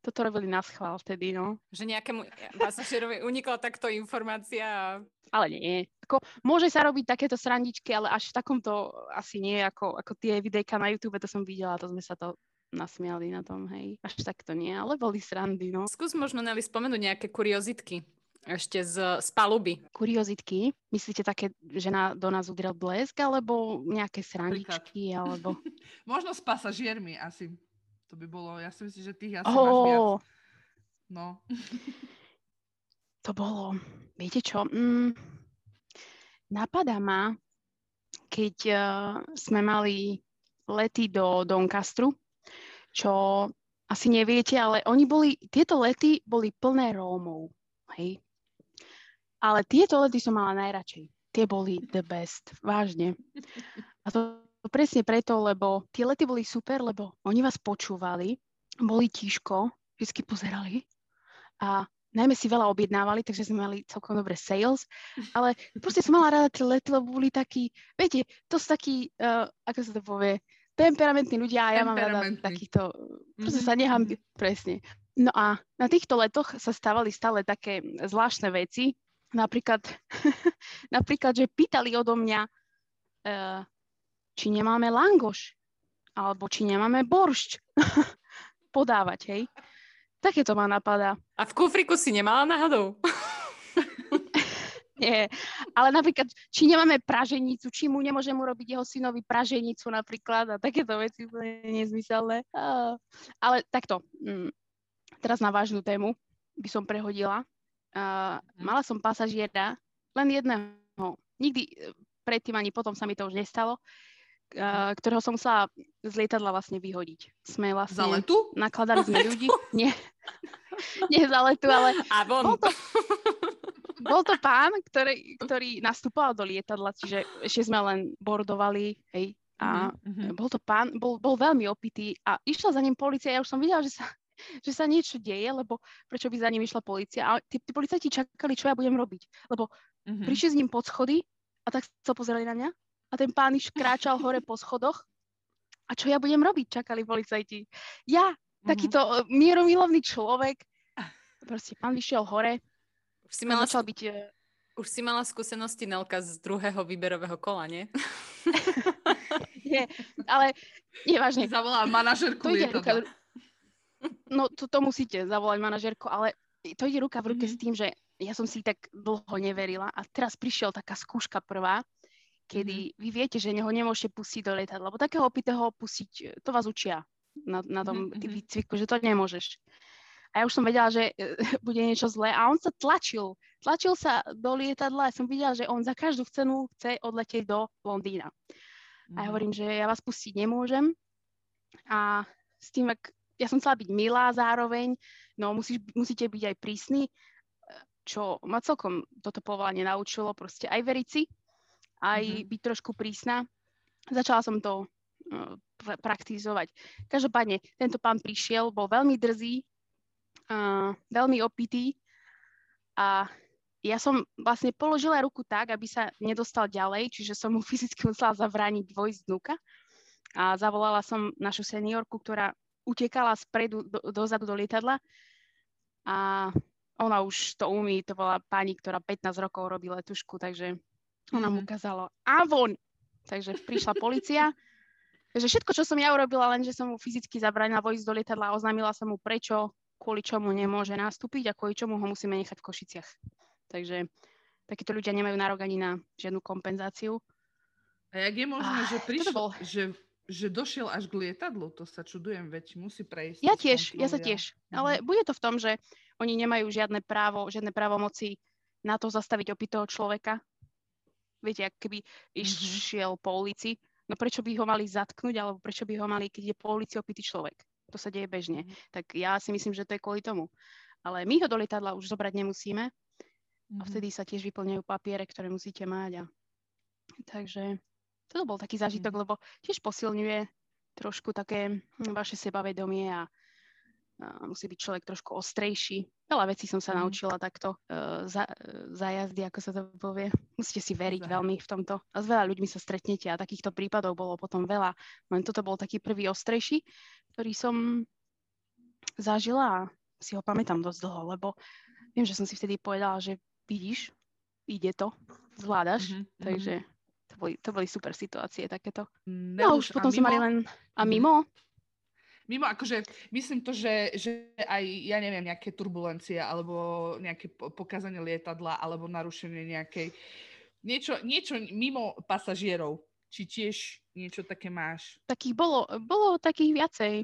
toto robili na schvál vtedy, no. Že nejakému pasažierovi unikla takto informácia. Ale nie. Ako, môže sa robiť takéto srandičky, ale až v takomto asi nie, ako, ako tie videjka na YouTube, to som videla, to sme sa to nasmiali na tom, hej. Až takto nie, ale boli srandy, no. Skús možno, Nelly, spomenúť nejaké kuriozitky ešte z, z paluby. Kuriozitky? Myslíte také, že na, do nás udrel blesk, alebo nejaké srandičky, alebo... [laughs] možno s pasažiermi asi. To by bolo, ja si myslím, že tých asi oh. máš viac. No. to bolo, viete čo, mm, napadá ma, keď uh, sme mali lety do Doncastru, čo asi neviete, ale oni boli, tieto lety boli plné Rómov, hej. Ale tieto lety som mala najradšej. Tie boli the best, vážne. A to presne preto, lebo tie lety boli super, lebo oni vás počúvali, boli tížko, vždy pozerali a najmä si veľa objednávali, takže sme mali celkom dobré sales, ale proste som mala rada tie lety, lebo boli takí, viete, to sú takí, uh, ako sa to povie, temperamentní ľudia a ja mám rada takýchto, proste mm-hmm. sa nechám, mhm. presne. No a na týchto letoch sa stávali stále také zvláštne veci, napríklad, [laughs] napríklad že pýtali odo mňa, uh, či nemáme langoš, alebo či nemáme boršť [laughs] podávať, hej. Také to ma napadá. A v kufriku si nemala náhodou? [laughs] Nie, ale napríklad, či nemáme praženicu, či mu nemôžem urobiť jeho synovi praženicu napríklad a takéto veci sú nezmyselné. Ale takto, mm, teraz na vážnu tému by som prehodila. Mhm. Mala som pasažiera, len jedného. Nikdy e, predtým ani potom sa mi to už nestalo ktorého som musela z lietadla vlastne vyhodiť. Sme vlastne... Za letu? Nakladali sme [laughs] ľudí. Nie. [laughs] Nie za letu, ale... A von. Bol to, [laughs] bol to pán, ktorý, ktorý nastupoval do lietadla, čiže ešte sme len bordovali, hej, a mm-hmm. bol to pán, bol, bol veľmi opitý a išla za ním policia, ja už som videla, že sa, [laughs] že sa niečo deje, lebo prečo by za ním išla policia. A tí, tí policajti čakali, čo ja budem robiť, lebo mm-hmm. prišli s ním pod schody a tak sa pozerali na mňa a ten pán iš kráčal hore po schodoch. A čo ja budem robiť, čakali policajti. Ja, mm-hmm. takýto uh, mieromilovný človek, proste pán vyšiel hore. Už si mala, začal byť... Uh... Už si mala skúsenosti Nelka z druhého výberového kola, nie? [laughs] nie, ale nie vážne. Zavolá manažerku to ide ruka, No to, to musíte zavolať manažerku, ale to ide ruka v ruke mm-hmm. s tým, že ja som si tak dlho neverila a teraz prišiel taká skúška prvá kedy mm-hmm. vy viete, že ho nemôžete pustiť do lietadla, lebo takého opitého pustiť, to vás učia na, na tom mm-hmm. výcviku, že to nemôžeš. A ja už som vedela, že e, [laughs] bude niečo zlé a on sa tlačil. Tlačil sa do lietadla a som videla, že on za každú cenu chce odletieť do Londýna. Mm-hmm. A ja mhm. hovorím, že ja vás pustiť nemôžem. A s tým, ak ja som chcela byť milá zároveň, no musíš, musíte byť aj prísni, čo ma celkom toto povolanie naučilo, proste aj veriť si, aj mm-hmm. byť trošku prísna. Začala som to uh, praktizovať. Každopádne, tento pán prišiel, bol veľmi drzý, uh, veľmi opitý a ja som vlastne položila ruku tak, aby sa nedostal ďalej, čiže som mu [laughs] fyzicky musela zabrániť vojsť vnúka. A zavolala som našu seniorku, ktorá utekala spredu, do, dozadu do lietadla a ona už to umí, to bola pani, ktorá 15 rokov robí letušku, takže ona mu mhm. ukázala a von. Takže prišla policia. [laughs] Takže všetko, čo som ja urobila, len že som mu fyzicky zabránila vojsť do lietadla a oznámila som mu, prečo, kvôli čomu nemôže nastúpiť a kvôli čomu ho musíme nechať v Košiciach. Takže takíto ľudia nemajú nárok ani na žiadnu kompenzáciu. A jak je možné, že prišiel, bol... že že došiel až k lietadlu, to sa čudujem, veď musí prejsť. Ja tiež, ja sa tiež. Mhm. Ale bude to v tom, že oni nemajú žiadne právo, žiadne právomoci na to zastaviť opitého človeka. Viete, ak keby mhm. išiel po ulici, no prečo by ho mali zatknúť, alebo prečo by ho mali, keď je po ulici opitý človek. To sa deje bežne. Mm-hmm. Tak ja si myslím, že to je kvôli tomu. Ale my ho do lietadla už zobrať nemusíme. A mhm. vtedy sa tiež vyplňajú papiere, ktoré musíte mať. A... Takže to bol taký zážitok, mm. lebo tiež posilňuje trošku také hm, vaše sebavedomie a, a musí byť človek trošku ostrejší. Veľa vecí som sa mm. naučila takto uh, za, za jazdy, ako sa to povie. Musíte si veriť Zaj. veľmi v tomto. A s veľa ľuďmi sa stretnete a takýchto prípadov bolo potom veľa. Len toto bol taký prvý ostrejší, ktorý som zažila a si ho pamätám dosť dlho, lebo viem, že som si vtedy povedala, že vidíš, ide to, zvládaš, mm-hmm. takže to boli, to boli super situácie takéto. No už potom sme mali len... A mimo? Mimo, akože, myslím to, že, že aj, ja neviem, nejaké turbulencie, alebo nejaké pokazanie lietadla, alebo narušenie nejakej... Niečo, niečo mimo pasažierov. Či tiež niečo také máš? Takých bolo, bolo takých viacej.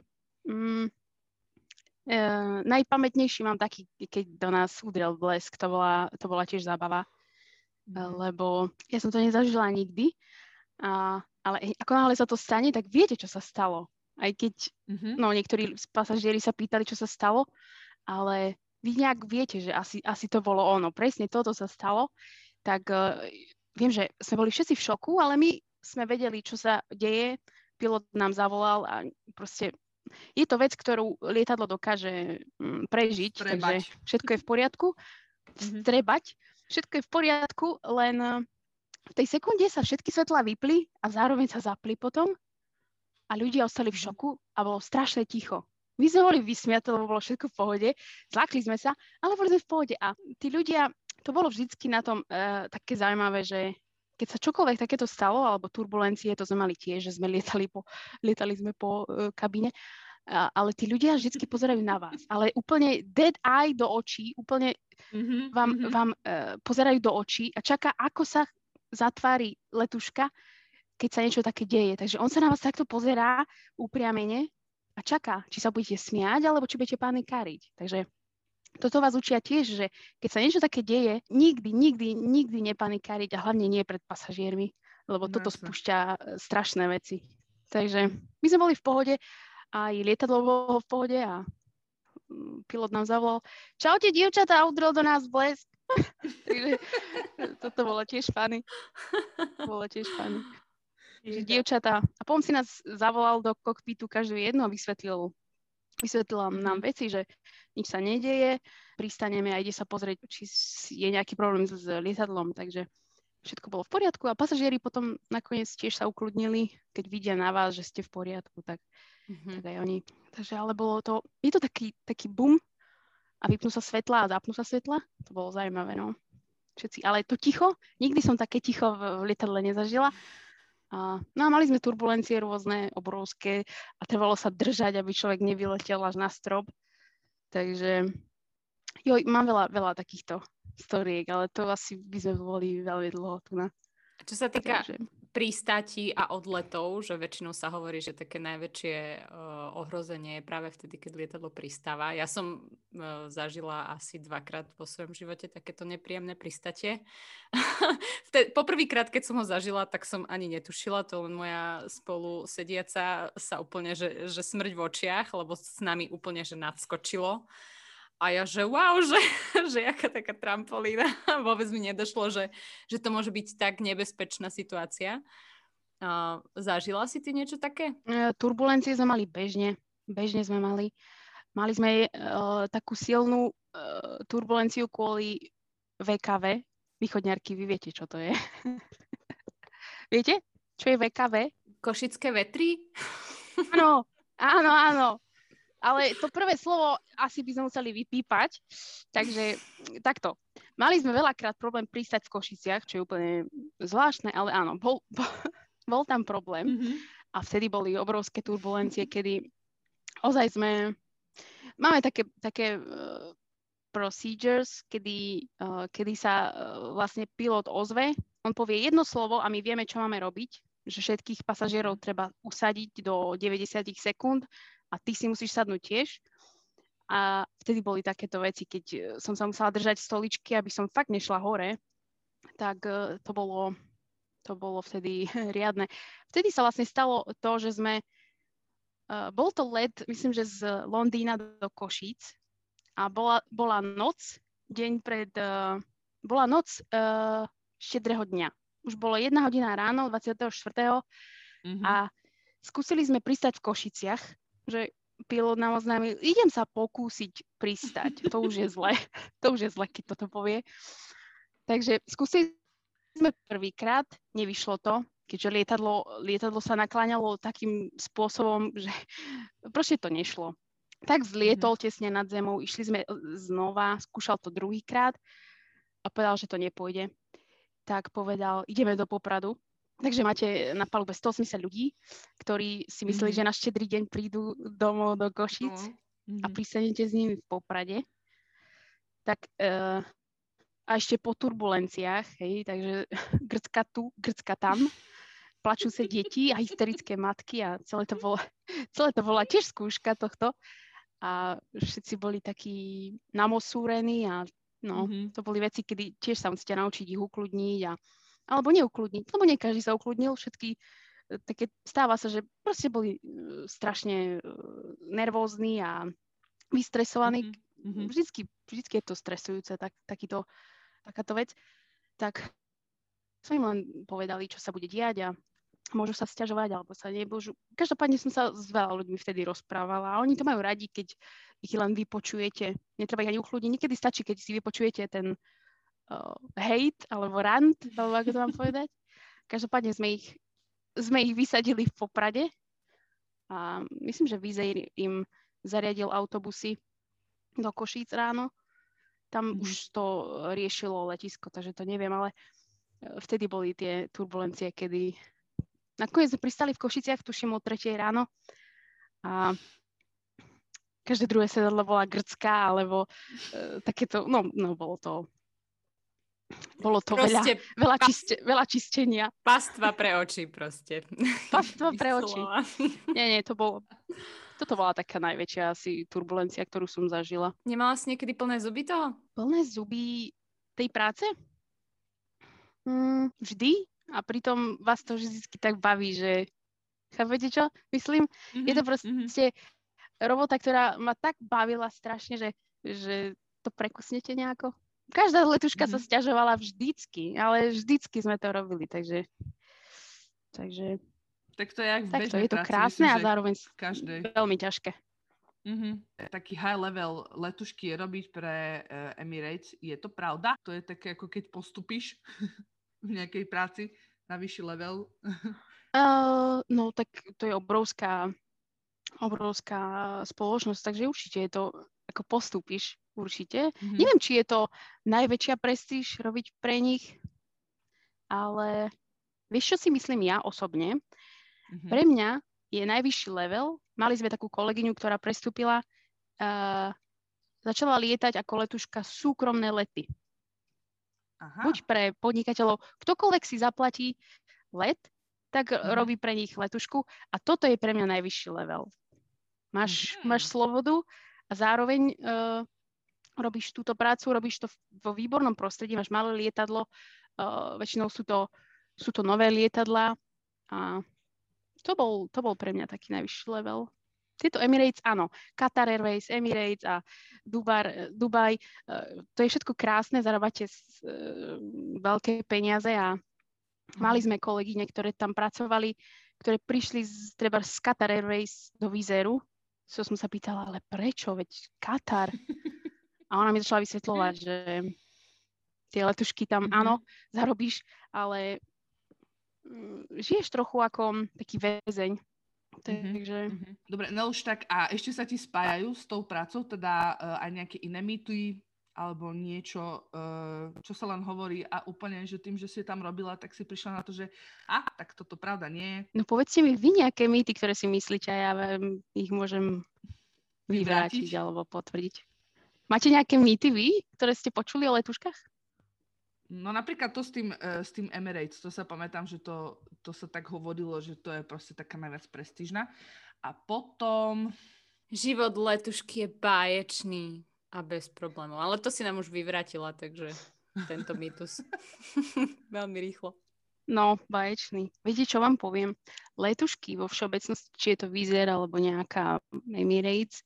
Mm, e, najpamätnejší mám taký, keď do nás udrel blesk, to bola, to bola tiež zábava. Mhm. lebo ja som to nezažila nikdy, a, ale ako náhle sa to stane, tak viete, čo sa stalo. Aj keď mm-hmm. no, niektorí pasažieri sa pýtali, čo sa stalo, ale vy nejak viete, že asi, asi to bolo ono. Presne toto sa stalo. Tak uh, viem, že sme boli všetci v šoku, ale my sme vedeli, čo sa deje. Pilot nám zavolal a proste je to vec, ktorú lietadlo dokáže mm, prežiť, Strebať. takže všetko je v poriadku. Mm-hmm. Všetko je v poriadku, len eh, v tej sekunde sa všetky svetlá vypli a zároveň sa zapli potom a ľudia ostali v šoku a bolo strašne ticho. My sme boli vysmiatí, lebo bolo všetko v pohode, zlakli sme sa, ale boli sme v pohode. A tí ľudia, to bolo vždycky na tom uh, také zaujímavé, že keď sa čokoľvek takéto stalo, alebo turbulencie, to sme mali tiež, že sme lietali, po, lietali sme po uh, kabíne, ale tí ľudia vždy pozerajú na vás. Ale úplne dead eye do očí, úplne mm-hmm, vám, mm-hmm. vám uh, pozerajú do očí a čaká, ako sa zatvári letuška, keď sa niečo také deje. Takže on sa na vás takto pozerá upriamene a čaká, či sa budete smiať, alebo či budete panikáriť. Takže toto vás učia tiež, že keď sa niečo také deje, nikdy, nikdy, nikdy nepanikáriť a hlavne nie pred pasažiermi, lebo toto spúšťa e, strašné veci. Takže my sme boli v pohode aj lietadlo bolo v pohode a mm, pilot nám zavolal, čaute dievčatá, udrel do nás blesk. [laughs] Takže toto bolo tiež fany. Bolo tiež fany. Takže dievčatá. A potom si nás zavolal do kokpitu každú jednu a vysvetlil, vysvetlil nám mhm. veci, že nič sa nedeje, pristaneme a ide sa pozrieť, či je nejaký problém s, s lietadlom. Takže všetko bolo v poriadku a pasažieri potom nakoniec tiež sa ukludnili, keď vidia na vás, že ste v poriadku, tak mm-hmm. tak aj oni. Takže ale bolo to, je to taký, taký boom a vypnú sa svetla a zapnú sa svetla. To bolo zaujímavé, no. Všetci, ale to ticho, nikdy som také ticho v, v lietadle nezažila. A, no a mali sme turbulencie rôzne, obrovské a trvalo sa držať, aby človek nevyletel až na strop. Takže jo, mám veľa, veľa takýchto storiek, ale to asi by sme boli veľmi dlho tu na. Čo sa týka Takže pristáti a odletov, že väčšinou sa hovorí, že také najväčšie uh, ohrozenie je práve vtedy, keď lietadlo pristáva. Ja som uh, zažila asi dvakrát vo svojom živote takéto nepríjemné pristatie. [laughs] Poprvýkrát, keď som ho zažila, tak som ani netušila, to len moja spolu sediaca sa úplne, že, že smrť v očiach, lebo s nami úplne, že nadskočilo. A ja, že wow, [laughs] že, že jaká taká trampolína. [laughs] Vôbec mi nedošlo, že, že to môže byť tak nebezpečná situácia. Uh, zažila si ty niečo také? E, turbulencie sme mali bežne. Bežne sme mali. Mali sme uh, takú silnú uh, turbulenciu kvôli VKV. Východňarky, vy viete, čo to je. [laughs] viete, čo je VKV? Košické vetry? Áno, áno, áno. Ale to prvé slovo asi by sme museli vypípať. Takže takto. Mali sme veľakrát problém pristať v Košiciach, čo je úplne zvláštne, ale áno, bol, bol, [laughs] bol tam problém. Mm-hmm. A vtedy boli obrovské turbulencie, kedy ozaj sme... Máme také, také uh, procedures, kedy, uh, kedy sa uh, vlastne pilot ozve, on povie jedno slovo a my vieme, čo máme robiť, že všetkých pasažierov treba usadiť do 90 sekúnd a ty si musíš sadnúť tiež. A vtedy boli takéto veci, keď e, som sa musela držať stoličky, aby som fakt nešla hore, tak e, to bolo, to bolo vtedy [laughs] riadne. Vtedy sa vlastne stalo to, že sme, uh, bol to let, myslím, že z Londýna do Košíc a bola, bola noc, deň pred, bola noc uh, štedrého dňa. Už bolo jedna hodina ráno, 24. Mm-hmm. a skúsili sme pristať v Košiciach že pilot nám oznámil, idem sa pokúsiť pristať. To už je zle. [laughs] To už je zle, keď toto povie. Takže skúsili sme prvýkrát, nevyšlo to, keďže lietadlo, lietadlo sa nakláňalo takým spôsobom, že [laughs] proste to nešlo. Tak zlietol mm-hmm. tesne nad zemou, išli sme znova, skúšal to druhýkrát a povedal, že to nepôjde. Tak povedal, ideme do Popradu. Takže máte na palube 180 ľudí, ktorí si mysleli, mm-hmm. že na štedrý deň prídu domov do Košic mm-hmm. a pristanete s nimi v Poprade. Tak uh, a ešte po turbulenciách, hej, takže [laughs] grcka tu, grcka tam, plačú sa deti a hysterické matky a celé to bola, [laughs] celé to bola tiež skúška tohto a všetci boli takí namosúrení a no, mm-hmm. to boli veci, kedy tiež sa musíte naučiť ich ukludniť a alebo neukludniť, lebo nie každý sa ukludnil, všetky e, také stáva sa, že proste boli e, strašne e, nervózni a vystresovaní. Mm-hmm. Vždycky, vždycky je to stresujúce, tak, takýto, takáto vec. Tak sme im len povedali, čo sa bude diať a môžu sa stiažovať, alebo sa nebôžu. Každopádne som sa s veľa ľuďmi vtedy rozprávala a oni to majú radi, keď ich len vypočujete. Netreba ich ani uchľudniť. Niekedy stačí, keď si vypočujete ten uh, hate alebo rant, alebo ako to mám povedať. Každopádne sme ich, sme ich vysadili v Poprade a myslím, že Vizej im zariadil autobusy do Košíc ráno. Tam mm. už to riešilo letisko, takže to neviem, ale vtedy boli tie turbulencie, kedy nakoniec sme pristali v Košiciach, tuším o 3 ráno a každé druhé sedadlo bola grcká, alebo uh, takéto, no, no bolo to bolo to veľa, veľa, čiste, veľa čistenia. Pastva pre oči proste. Pastva [laughs] pre oči. [laughs] Nie, nie, to bolo... Toto bola taká najväčšia asi turbulencia, ktorú som zažila. Nemala si niekedy plné zuby toho? Plné zuby tej práce? Mm, vždy. A pritom vás to vždy tak baví, že chápete čo? Myslím, mm-hmm, je to mhm, proste mm-hmm. robota, ktorá ma tak bavila strašne, že, že to prekusnete nejako. Každá letuška mm-hmm. sa mhm. stiažovala vždycky, ale vždycky sme to robili, takže... takže tak to je jak v tak to je to krásne myslím, a zároveň každej. veľmi ťažké. Mm-hmm. Taký high level letušky robiť pre uh, Emirates, je to pravda? To je také ako keď postupíš [laughs] v nejakej práci na vyšší level? uh, [laughs] no tak to je obrovská obrovská spoločnosť, takže určite je to, ako postupíš určite. Mm-hmm. Neviem, či je to najväčšia prestíž robiť pre nich, ale vieš, čo si myslím ja osobne? Mm-hmm. Pre mňa je najvyšší level. Mali sme takú kolegyňu, ktorá prestúpila, uh, začala lietať ako letuška súkromné lety. Aha. Buď pre podnikateľov, ktokoľvek si zaplatí let, tak mm-hmm. robí pre nich letušku a toto je pre mňa najvyšší level. Máš, mm-hmm. máš slobodu a zároveň uh, robíš túto prácu, robíš to vo výbornom prostredí, máš malé lietadlo, uh, väčšinou sú to, sú to nové lietadlá a to bol, to bol pre mňa taký najvyšší level. Tieto Emirates, áno, Qatar Airways, Emirates a Dubar, Dubaj, uh, to je všetko krásne, zarábate uh, veľké peniaze a mali sme kolegyne, ktoré tam pracovali, ktoré prišli z, treba z Qatar Airways do Vizeru. So som sa pýtala, ale prečo? Veď Qatar. [laughs] A ona mi začala vysvetľovať, že Tie letušky tam, mm-hmm. áno, zarobíš, ale mm, žiješ trochu ako taký väzeň. Mm-hmm. Takže... Mm-hmm. Dobre, no už tak a ešte sa ti spájajú s tou prácou, teda uh, aj nejaké iné mýty, alebo niečo, uh, čo sa len hovorí a úplne, že tým, že si tam robila, tak si prišla na to, že a, tak toto pravda nie No povedzte mi vy nejaké mýty, ktoré si myslíte a ja ich môžem vyvrátiť, vyvrátiť alebo potvrdiť. Máte nejaké mýty vy, ktoré ste počuli o letuškách? No napríklad to s tým, uh, s tým Emirates, to sa pamätám, že to, to sa tak hovorilo, že to je proste taká najviac prestížna. A potom... Život letušky je báječný. A bez problémov. Ale to si nám už vyvratila, takže tento mýtus. [laughs] Veľmi rýchlo. No, baječný. Viete, čo vám poviem? Letušky vo všeobecnosti, či je to Vizer alebo nejaká Emirates,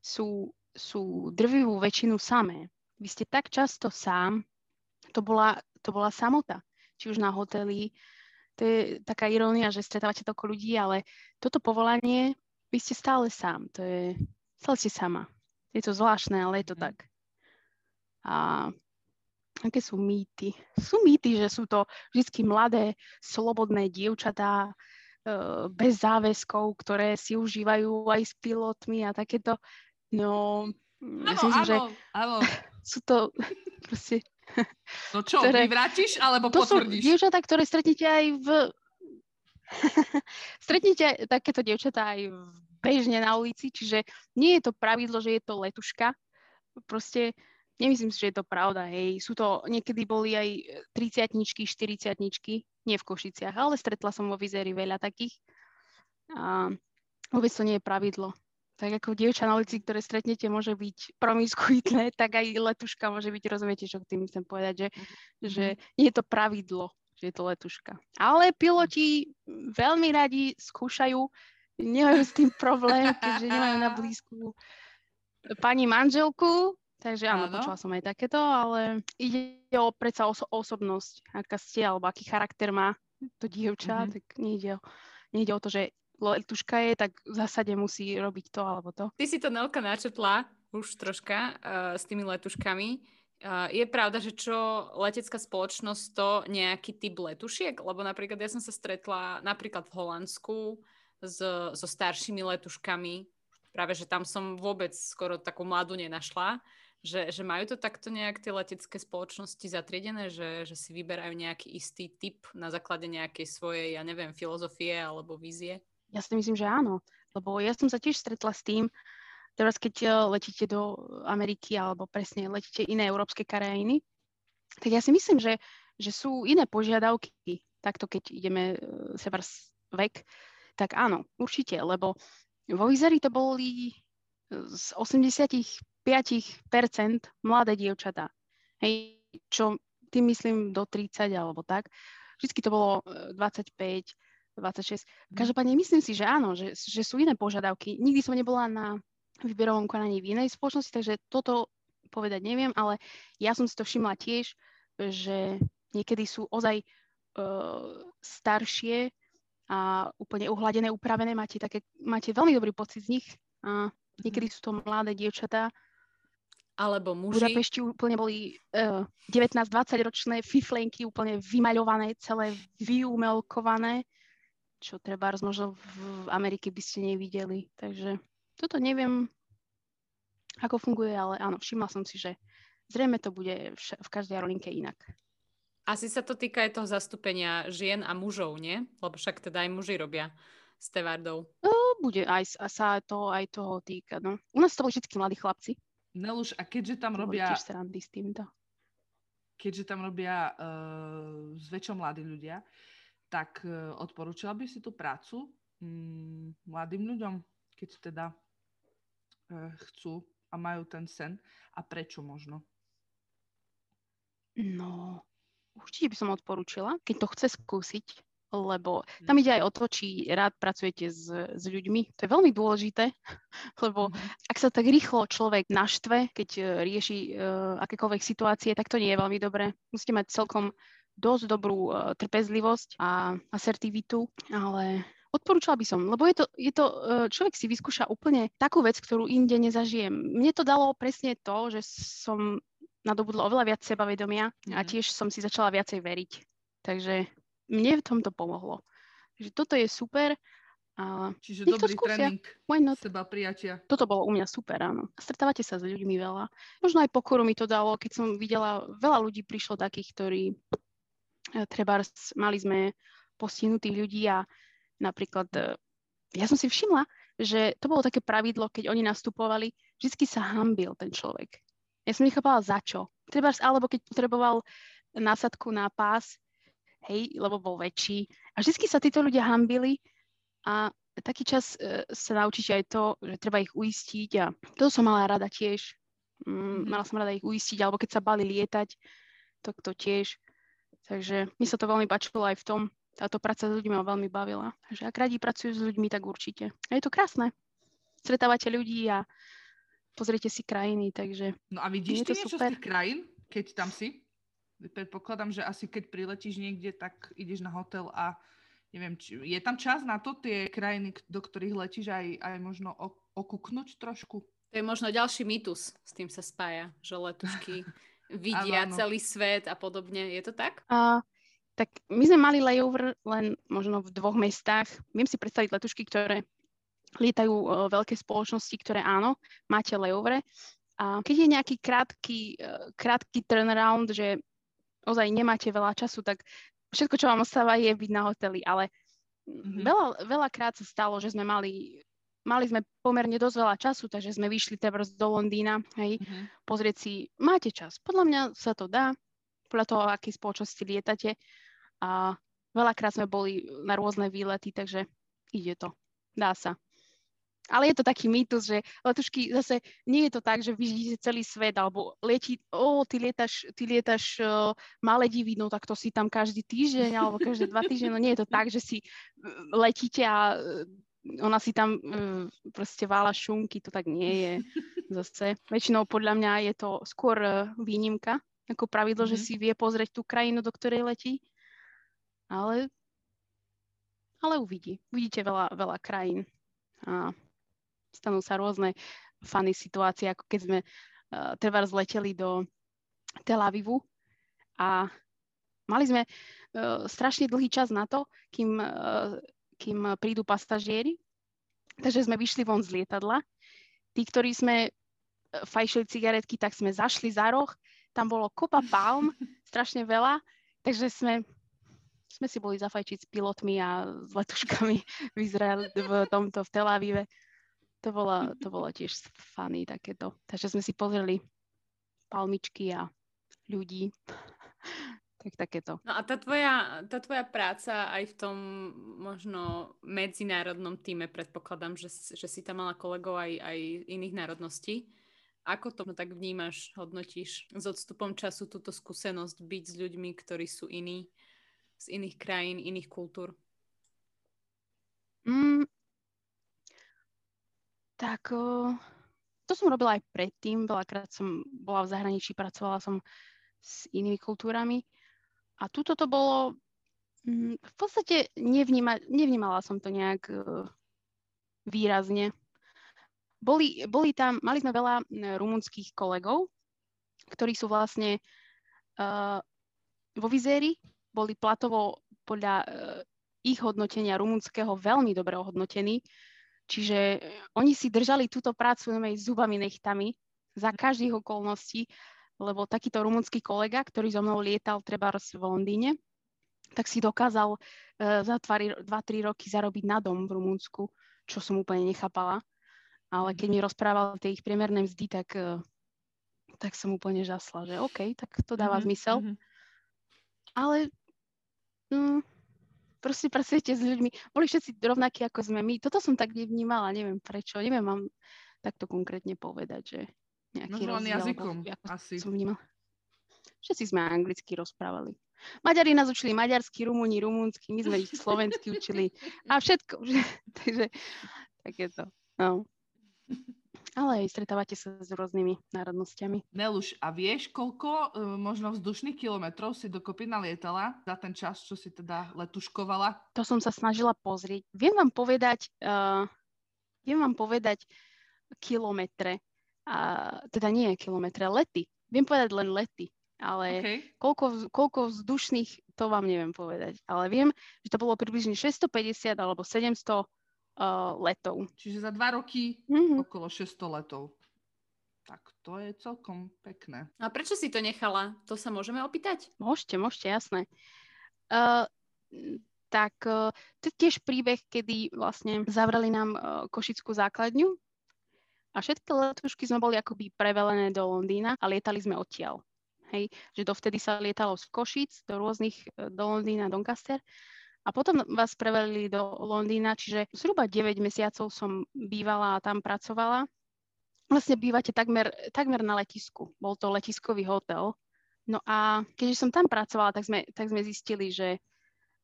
sú, sú drvivú väčšinu samé. Vy ste tak často sám, to bola, to bola samota. Či už na hoteli, to je taká irónia, že stretávate toľko ľudí, ale toto povolanie, vy ste stále sám. To je, stále ste sama. Je to zvláštne, ale je to mhm. tak. A aké sú mýty? Sú mýty, že sú to vždy mladé, slobodné dievčatá, e, bez záväzkov, ktoré si užívajú aj s pilotmi a takéto. No, áno, myslím, áno, že áno. [laughs] sú to [laughs] proste... No čo, ktoré... vyvrátiš alebo to potvrdíš? To sú dievčatá, ktoré stretnete aj v... [laughs] stretnete takéto dievčatá aj v bežne na ulici, čiže nie je to pravidlo, že je to letuška. Proste nemyslím si, že je to pravda. Hej. Sú to, niekedy boli aj 30 40 nie v Košiciach, ale stretla som vo Vizeri veľa takých. A vôbec to nie je pravidlo. Tak ako dievča na ulici, ktoré stretnete, môže byť promiskuitné, [laughs] tak aj letuška môže byť, rozumiete, čo tým chcem povedať, že, mm-hmm. že nie je to pravidlo, že je to letuška. Ale piloti veľmi radi skúšajú nemajú s tým problém, keďže nemajú na blízku pani manželku, takže áno, áno, počula som aj takéto, ale ide o predsa oso- osobnosť, aká ste, alebo aký charakter má to dievča, mm-hmm. tak nejde o, nejde o to, že letuška je, tak v zásade musí robiť to alebo to. Ty si to Nelka načetla už troška uh, s tými letuškami. Uh, je pravda, že čo letecká spoločnosť to nejaký typ letušiek? Lebo napríklad ja som sa stretla napríklad v Holandsku s, so staršími letuškami. Práve, že tam som vôbec skoro takú mladú nenašla. Že, že majú to takto nejak tie letecké spoločnosti zatriedené, že, že si vyberajú nejaký istý typ na základe nejakej svojej, ja neviem, filozofie alebo vízie? Ja si myslím, že áno. Lebo ja som sa tiež stretla s tým, teraz keď eh, letíte do Ameriky alebo presne letíte iné európske krajiny, tak ja si myslím, že, že sú iné požiadavky. Takto keď ideme uh, vek, tak áno, určite, lebo vo Vizeri to boli z 85% mladé dievčatá. Hej, čo tým myslím do 30 alebo tak. Vždycky to bolo 25, e, 26. Mhm. Každopádne myslím si, že áno, že, že sú iné požiadavky. Nikdy som nebola na výberovom konaní v inej spoločnosti, takže toto povedať neviem, ale ja som si to všimla tiež, že niekedy sú ozaj uh, staršie a úplne uhladené, upravené, máte, také, máte veľmi dobrý pocit z nich a niekedy sú to mladé dievčatá. Alebo muži. V Budapešti úplne boli uh, e, 19-20 ročné fiflenky úplne vymaľované, celé vyumelkované, čo treba možno v Amerike by ste nevideli. Takže toto neviem, ako funguje, ale áno, všimla som si, že zrejme to bude v každej aerolinke inak. Asi sa to týka aj toho zastúpenia žien a mužov, nie? Lebo však teda aj muži robia stevardov. No, bude aj sa to aj toho týka, no. U nás to boli všetky mladí chlapci. Neluž, a keďže tam to robia... Tiež srandy s týmto. Keďže tam robia uh, zväčšo mladí ľudia, tak uh, odporúčala by si tú prácu um, mladým ľuďom, keď teda uh, chcú a majú ten sen. A prečo možno? No, určite by som odporúčila, keď to chce skúsiť, lebo tam ide aj o to, či rád pracujete s, s ľuďmi. To je veľmi dôležité, [laughs] lebo mm-hmm. ak sa tak rýchlo človek naštve, keď uh, rieši uh, akékoľvek situácie, tak to nie je veľmi dobré. Musíte mať celkom dosť dobrú uh, trpezlivosť a asertivitu, ale odporúčala by som, lebo je to, je to, človek si vyskúša úplne takú vec, ktorú inde nezažijem. Mne to dalo presne to, že som nadobudla oveľa viac sebavedomia a Mhm. tiež som si začala viacej veriť. Takže mne v tomto pomohlo. Takže toto je super a Čiže dobrý skúsia. tréning seba prijatia. Toto bolo u mňa super, áno. Stretávate sa s ľuďmi veľa. Možno aj pokoru mi to dalo, keď som videla, veľa ľudí prišlo takých, ktorí treba mali sme postihnutých ľudí a napríklad e, ja som si všimla, že to bolo také pravidlo, keď oni nastupovali, vždy sa hambil ten človek. Ja som nechápala za čo. Treba, alebo keď potreboval násadku na pás, hej, lebo bol väčší. A vždy sa títo ľudia hambili a taký čas e, sa naučíte aj to, že treba ich uistiť a to som mala rada tiež. Mm, Mhm. mala som rada ich uistiť, alebo keď sa bali lietať, tak to tiež. Takže mi sa to veľmi páčilo aj v tom, táto práca s ľuďmi ma veľmi bavila. Takže ak radi pracujú s ľuďmi, tak určite. A je to krásne. Stretávate ľudí a pozriete si krajiny, takže No a Je vidíš to ty niečo super. z tých krajín, keď tam si? Predpokladám, že asi keď priletíš niekde, tak ideš na hotel a neviem, či, je tam čas na to tie krajiny, do ktorých letíš aj, aj možno o- okuknúť trošku? To je možno ďalší mýtus, s tým sa spája, že letušky [laughs] vidia Áno, áno. celý svet a podobne. Je to tak? A, tak my sme mali layover len možno v dvoch mestách. Viem si predstaviť letušky, ktoré lietajú e, veľké spoločnosti, ktoré áno, máte layovere. A keď je nejaký krátky, e, krátky turnaround, že ozaj nemáte veľa času, tak všetko, čo vám ostáva, je byť na hoteli. Ale Mhm. veľa, veľakrát sa stalo, že sme mali, mali sme pomerne dosť veľa času, takže sme vyšli teraz do Londýna, hej, Mhm. pozrieť si, máte čas. Podľa mňa sa to dá, podľa toho, aký spoločnosti lietate. A veľakrát sme boli na rôzne výlety, takže ide to. Dá sa. Ale je to taký mýtus, že letušky zase nie je to tak, že vidíte celý svet, alebo lieti, o, ty lietaš, ty lietaš uh, Maledivy, no tak to si tam každý týždeň, alebo každé dva týždne, no nie je to tak, že si uh, letíte a uh, ona si tam uh, proste vála šunky, to tak nie je zase. Väčšinou podľa mňa je to skôr uh, výnimka, ako pravidlo, že Mhm. si vie pozrieť tú krajinu, do ktorej letí. Ale, ale uvidí. Uvidíte veľa, veľa krajín. A stanú sa rôzne funny situácie, ako keď sme uh, treba zleteli do Tel Avivu a mali sme uh, strašne dlhý čas na to, kým, uh, kým prídu pasažieri. Takže sme vyšli von z lietadla. Tí, ktorí sme uh, fajšili cigaretky, tak sme zašli za roh. Tam bolo kopa palm, [laughs] strašne veľa. Takže sme, sme si boli zafajčiť s pilotmi a s letuškami v Izraeli, v tomto, v Tel Avive. To bolo, to bolo tiež funny takéto. Takže sme si pozreli palmičky a ľudí. Tak takéto. No a tá tvoja, tá tvoja práca aj v tom možno medzinárodnom týme, predpokladám, že, že si tam mala kolegov aj, aj iných národností. Ako to tak vnímaš, hodnotíš s odstupom času túto skúsenosť byť s ľuďmi, ktorí sú iní, z iných krajín, iných kultúr? Mm, tak to som robila aj predtým. Veľakrát som bola v zahraničí, pracovala som s inými kultúrami. A tuto to bolo, mm, v podstate nevníma, nevnímala som to nejak uh, výrazne. Boli, boli tam, mali sme veľa rumunských kolegov, ktorí sú vlastne uh, vo vizéri, boli platovo podľa uh, ich hodnotenia rumunského veľmi dobre ohodnotení. Čiže e, oni si držali túto prácu zubami nechtami za každých okolností, lebo takýto rumunský kolega, ktorý so mnou lietal treba v Londýne, tak si dokázal uh, za 2-3 roky zarobiť na dom v Rumunsku, čo som úplne nechápala. Ale keď mi rozprával tie ich priemerné mzdy, tak, uh, tak som úplne žasla, že OK, tak to dáva Mhm, zmysel. mhm. Ale mm, proste pracujete s ľuďmi. Boli všetci rovnakí ako sme my. Toto som tak nevnímala, neviem prečo. Neviem vám takto konkrétne povedať, že nejaký len rozdiel. jazykom ako asi. som vnímala. Všetci sme anglicky rozprávali. Maďari nás učili maďarsky, Rumúni rumúnsky, my sme ich [laughs] slovensky učili a všetko. [laughs] Takže takéto. No. Ale aj stretávate sa s rôznymi národnosťami. Neluš, a vieš, koľko e, možno vzdušných kilometrov si dokopy nalietala za ten čas, čo si teda letuškovala? To som sa snažila pozrieť. Viem vám povedať, uh, viem vám povedať kilometre, a, teda nie kilometre, lety. viem povedať len lety, ale Okay. koľko, koľko vzdušných, to vám neviem povedať. Ale viem, že to bolo približne 650 alebo 700 uh, letov. Čiže za dva roky Mhm. okolo 600 letov. Tak to je celkom pekné. A prečo si to nechala? To sa môžeme opýtať? Môžete, môžete, jasné. Uh, tak uh, to je tiež príbeh, kedy vlastne zavreli nám uh, Košickú základňu a všetky letušky sme boli akoby prevelené do Londýna a lietali sme odtiaľ. Hej, že dovtedy sa lietalo z Košic do rôznych, e, do Londýna, Doncaster a potom vás prevelili do Londýna, čiže zhruba 9 mesiacov som bývala a tam pracovala. Vlastne bývate takmer, takmer na letisku. Bol to letiskový hotel. No a keďže som tam pracovala, tak sme, tak sme zistili, že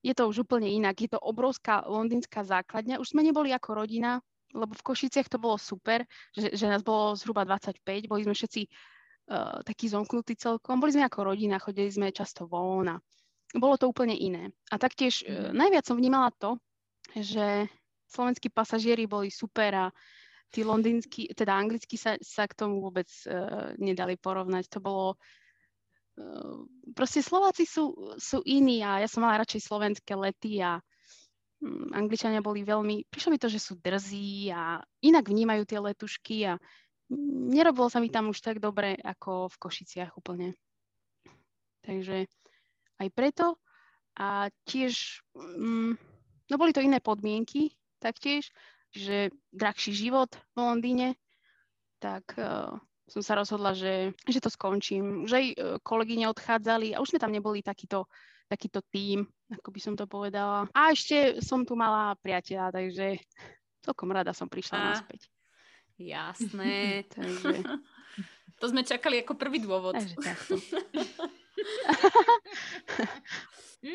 je to už úplne inak. Je to obrovská londýnska základňa. Už sme neboli ako rodina, lebo v Košiciach to bolo super, že, že nás bolo zhruba 25, boli sme všetci uh, takí zomknutí celkom. Boli sme ako rodina, chodili sme často von a bolo to úplne iné. A taktiež uh, najviac som vnímala to, že slovenskí pasažieri boli super a tí londýnsky, teda anglicky sa, sa k tomu vôbec uh, nedali porovnať. To bolo uh, proste Slováci sú, sú iní a ja som mala radšej slovenské lety a mm, Angličania boli veľmi, prišlo mi to, že sú drzí a inak vnímajú tie letušky a mm, nerobilo sa mi tam už tak dobre ako v Košiciach úplne. Takže aj preto a tiež, mm, no boli to iné podmienky taktiež, že drahší život v Londýne, tak uh, som sa rozhodla, že, že to skončím. Už aj uh, kolegyne odchádzali a už sme tam neboli takýto, takýto tím, ako by som to povedala. A ešte som tu mala priateľa, takže celkom rada som prišla A. naspäť. Jasné. [laughs] Takže, to sme čakali ako prvý dôvod. takže takto. [laughs]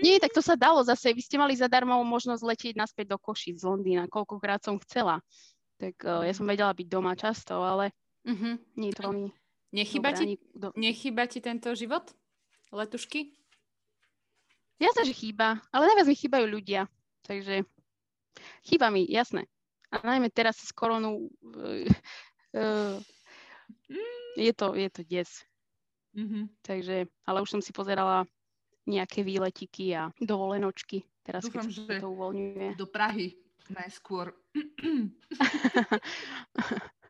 Nie, tak to sa dalo zase. Vy ste mali zadarmo možnosť letieť naspäť do Košic z Londýna, koľkokrát som chcela. Tak uh, ja som vedela byť doma často, ale Mhm. nie je to veľmi Nechýba, dobré ti, do... nechýba ti tento život? Letušky? Jasné, že chýba, ale najviac mi chýbajú ľudia. Takže chýba mi, jasné. A najmä teraz s koronou uh, uh, je, to, je to des. Mhm. Takže, ale už som si pozerala nejaké výletiky a dovolenočky. Teraz, Dúfam, keď sa to uvoľňuje. Do Prahy najskôr. [laughs] [laughs]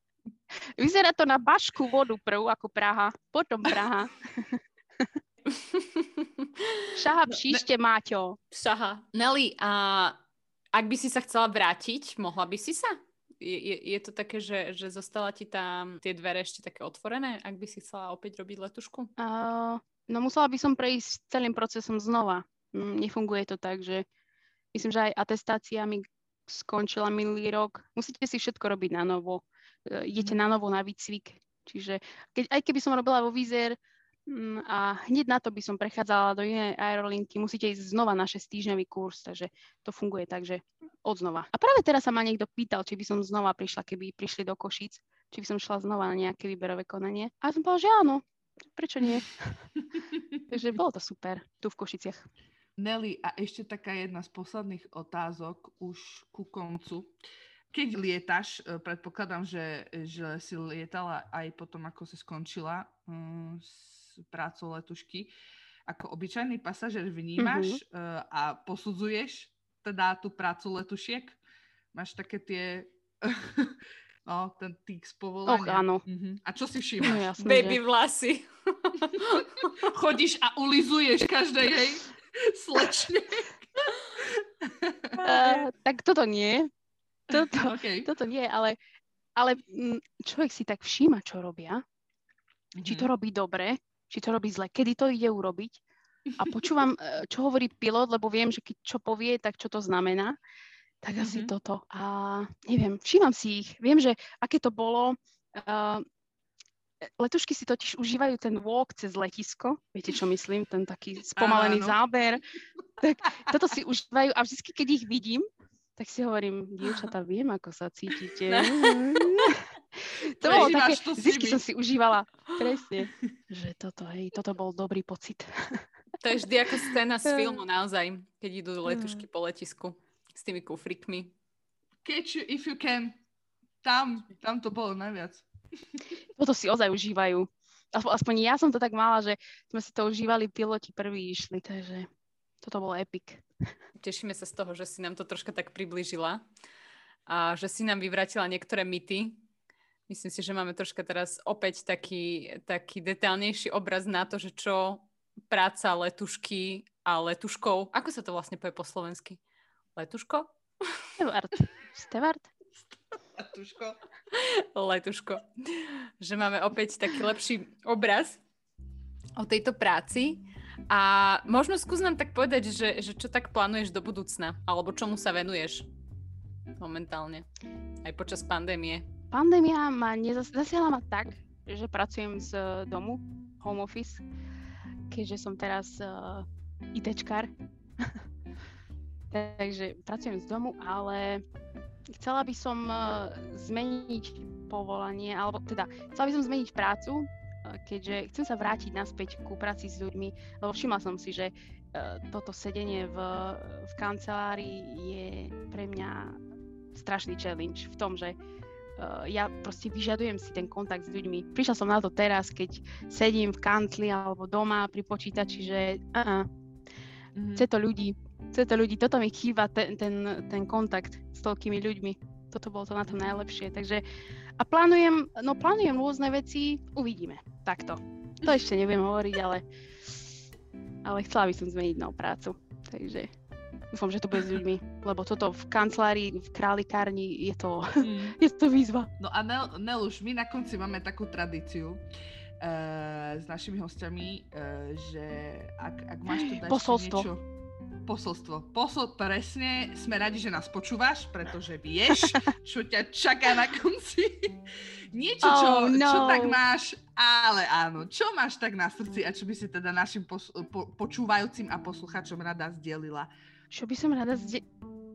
Vyzerá to na Bašku vodu prv ako Praha, potom Praha. [laughs] Šaha No, příště, Máťo. Šaha. Nelly, a ak by si sa chcela vrátiť, mohla by si sa? Je, je, je to také, že, že zostala ti tam tie dvere ešte také otvorené, ak by si chcela opäť robiť letušku? Uh, no musela by som prejsť celým procesom znova. Mm, nefunguje to tak, že myslím, že aj atestácia mi skončila minulý rok. Musíte si všetko robiť na novo. Uh, idete na novo na výcvik. Čiže keď, aj keby som robila vo Vizer mm, a hneď na to by som prechádzala do inej aerolinky, musíte ísť znova na 6 týždňový kurz, takže to funguje tak, že od znova. A práve teraz sa ma niekto pýtal, či by som znova prišla, keby prišli do Košíc, či by som šla znova na nejaké výberové konanie. A som povedala, že áno, prečo nie? [laughs] Takže bolo to super, tu v Košiciach. Nelly, a ešte taká jedna z posledných otázok už ku koncu. Keď lietaš, e, predpokladám, že, že si lietala aj potom, ako si skončila um, s prácou letušky, ako obyčajný pasažer vnímaš Mhm. uh, a posudzuješ teda tú prácu letušiek? Máš také tie, [laughs] no, ten týk z povolania. Och, áno. Mhm. A čo si No všímaš? jasné, Baby že... vlasy. [laughs] [laughs] Chodíš a ulizuješ každej jej slečne. Uh, tak toto nie. Toto, [laughs] Okay. toto nie, ale, ale mm, človek si tak všíma, čo robia. Či Mhm. to robí dobre, či to robí zle, kedy to ide urobiť. A počúvam, [laughs] eh, čo hovorí pilot, lebo viem, že keď čo povie, tak čo to znamená. Tak asi Mhm. toto. A neviem, všímam si ich. Viem, že aké to bolo. Uh, letušky si totiž užívajú ten walk cez letisko. Viete, čo myslím? Ten taký spomalený áno. záber. Tak toto si užívajú a vždy, keď ich vidím, tak si hovorím, dievčatá, [laughs] viem, ako sa cítite. [laughs] to bolo také, to vždy som si užívala, presne, [laughs] že toto, hej, toto bol dobrý pocit. To je vždy ako scéna z filmu naozaj, keď idú letušky po letisku s tými kufrikmi. Catch you if you can. Tam, tam to bolo najviac. Toto si ozaj užívajú. aspoň ja som to tak mala, že sme si to užívali, piloti prví išli, takže toto bolo epic. Tešíme sa z toho, že si nám to troška tak približila a že si nám vyvratila niektoré myty. Myslím si, že máme troška teraz opäť taký, taký detálnejší obraz na to, že čo práca letušky a letuškov. Ako sa to vlastne povie po slovensky? Letuško? Stevard. Stevard? Letuško. Letuško. Že máme opäť taký lepší obraz o tejto práci. A možno skús nám tak povedať, že, že čo tak plánuješ do budúcna, alebo čomu sa venuješ momentálne, aj počas pandémie. Pandémia ma nezasiahla ma tak, že pracujem z domu, home office, keďže som teraz uh, ITčkár. [laughs] Takže pracujem z domu, ale chcela by som uh, zmeniť povolanie, alebo teda chcela by som zmeniť prácu, keďže chcem sa vrátiť naspäť ku práci s ľuďmi, lebo všimla som si, že uh, toto sedenie v, v kancelárii je pre mňa strašný challenge v tom, že uh, ja proste vyžadujem si ten kontakt s ľuďmi. Prišla som na to teraz, keď sedím v kantli alebo doma pri počítači, že uh-uh, mm-hmm. chce to ľudí, chce to ľudí, toto mi chýba, ten, ten, ten kontakt s toľkými ľuďmi. Toto bolo to na tom najlepšie. Takže a plánujem, no plánujem rôzne veci, uvidíme. Takto. To ešte neviem hovoriť, ale, ale chcela by som zmeniť novú prácu. Takže dúfam, že to bude s ľuďmi, lebo toto v kancelárii, v králikárni je to, mm. je to výzva. No a Nel, Nel, už my na konci máme takú tradíciu, uh, s našimi hostiami, uh, že ak, ak máš tu dať Posolstvo. niečo posolstvo. Posol, presne, sme radi, že nás počúvaš, pretože vieš, [laughs] čo ťa čaká na konci. Niečo, čo, Oh, no. čo tak máš, ale áno, čo máš tak na srdci a čo by si teda našim pos- po- počúvajúcim a posluchačom rada zdelila? Čo by som rada zde...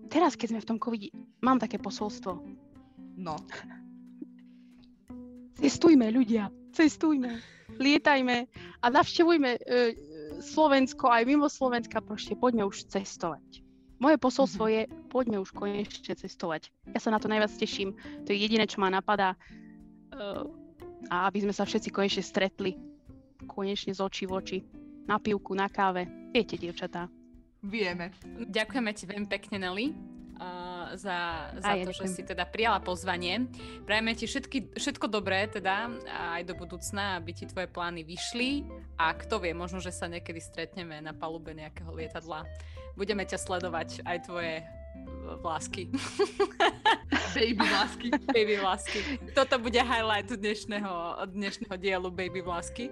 Teraz, keď sme v tom covide, mám také posolstvo. No, Cestujme, ľudia, cestujme, lietajme a navštevujme e, Slovensko aj mimo Slovenska, proste poďme už cestovať. Moje posolstvo je, poďme už konečne cestovať. Ja sa na to najviac teším, to je jediné, čo ma napadá. E, a aby sme sa všetci konečne stretli, konečne z očí v oči, na pivku, na káve. Viete, dievčatá. vieme. Ďakujeme ti veľmi pekne, Nelly, za, za Aj ja to, že si teda prijala pozvanie. Prajeme ti všetky, všetko dobré teda aj do budúcna, aby ti tvoje plány vyšli a kto vie, možno, že sa niekedy stretneme na palube nejakého lietadla. Budeme ťa sledovať aj tvoje vlásky. [laughs] Baby lásky. Baby vlásky. Toto bude highlight dnešného, dnešného dielu Baby vlásky.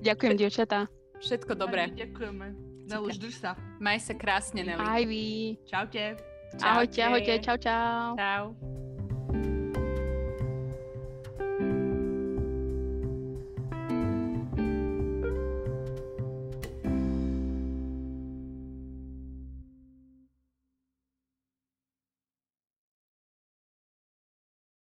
Ďakujem, dievčatá. Všetko dobré. Ani Ďakujeme. Nel, už drž sa. Maj sa krásne, Nelly. Aj vy. Čaute. Ahojte, ahojte, čau, čau. Čau.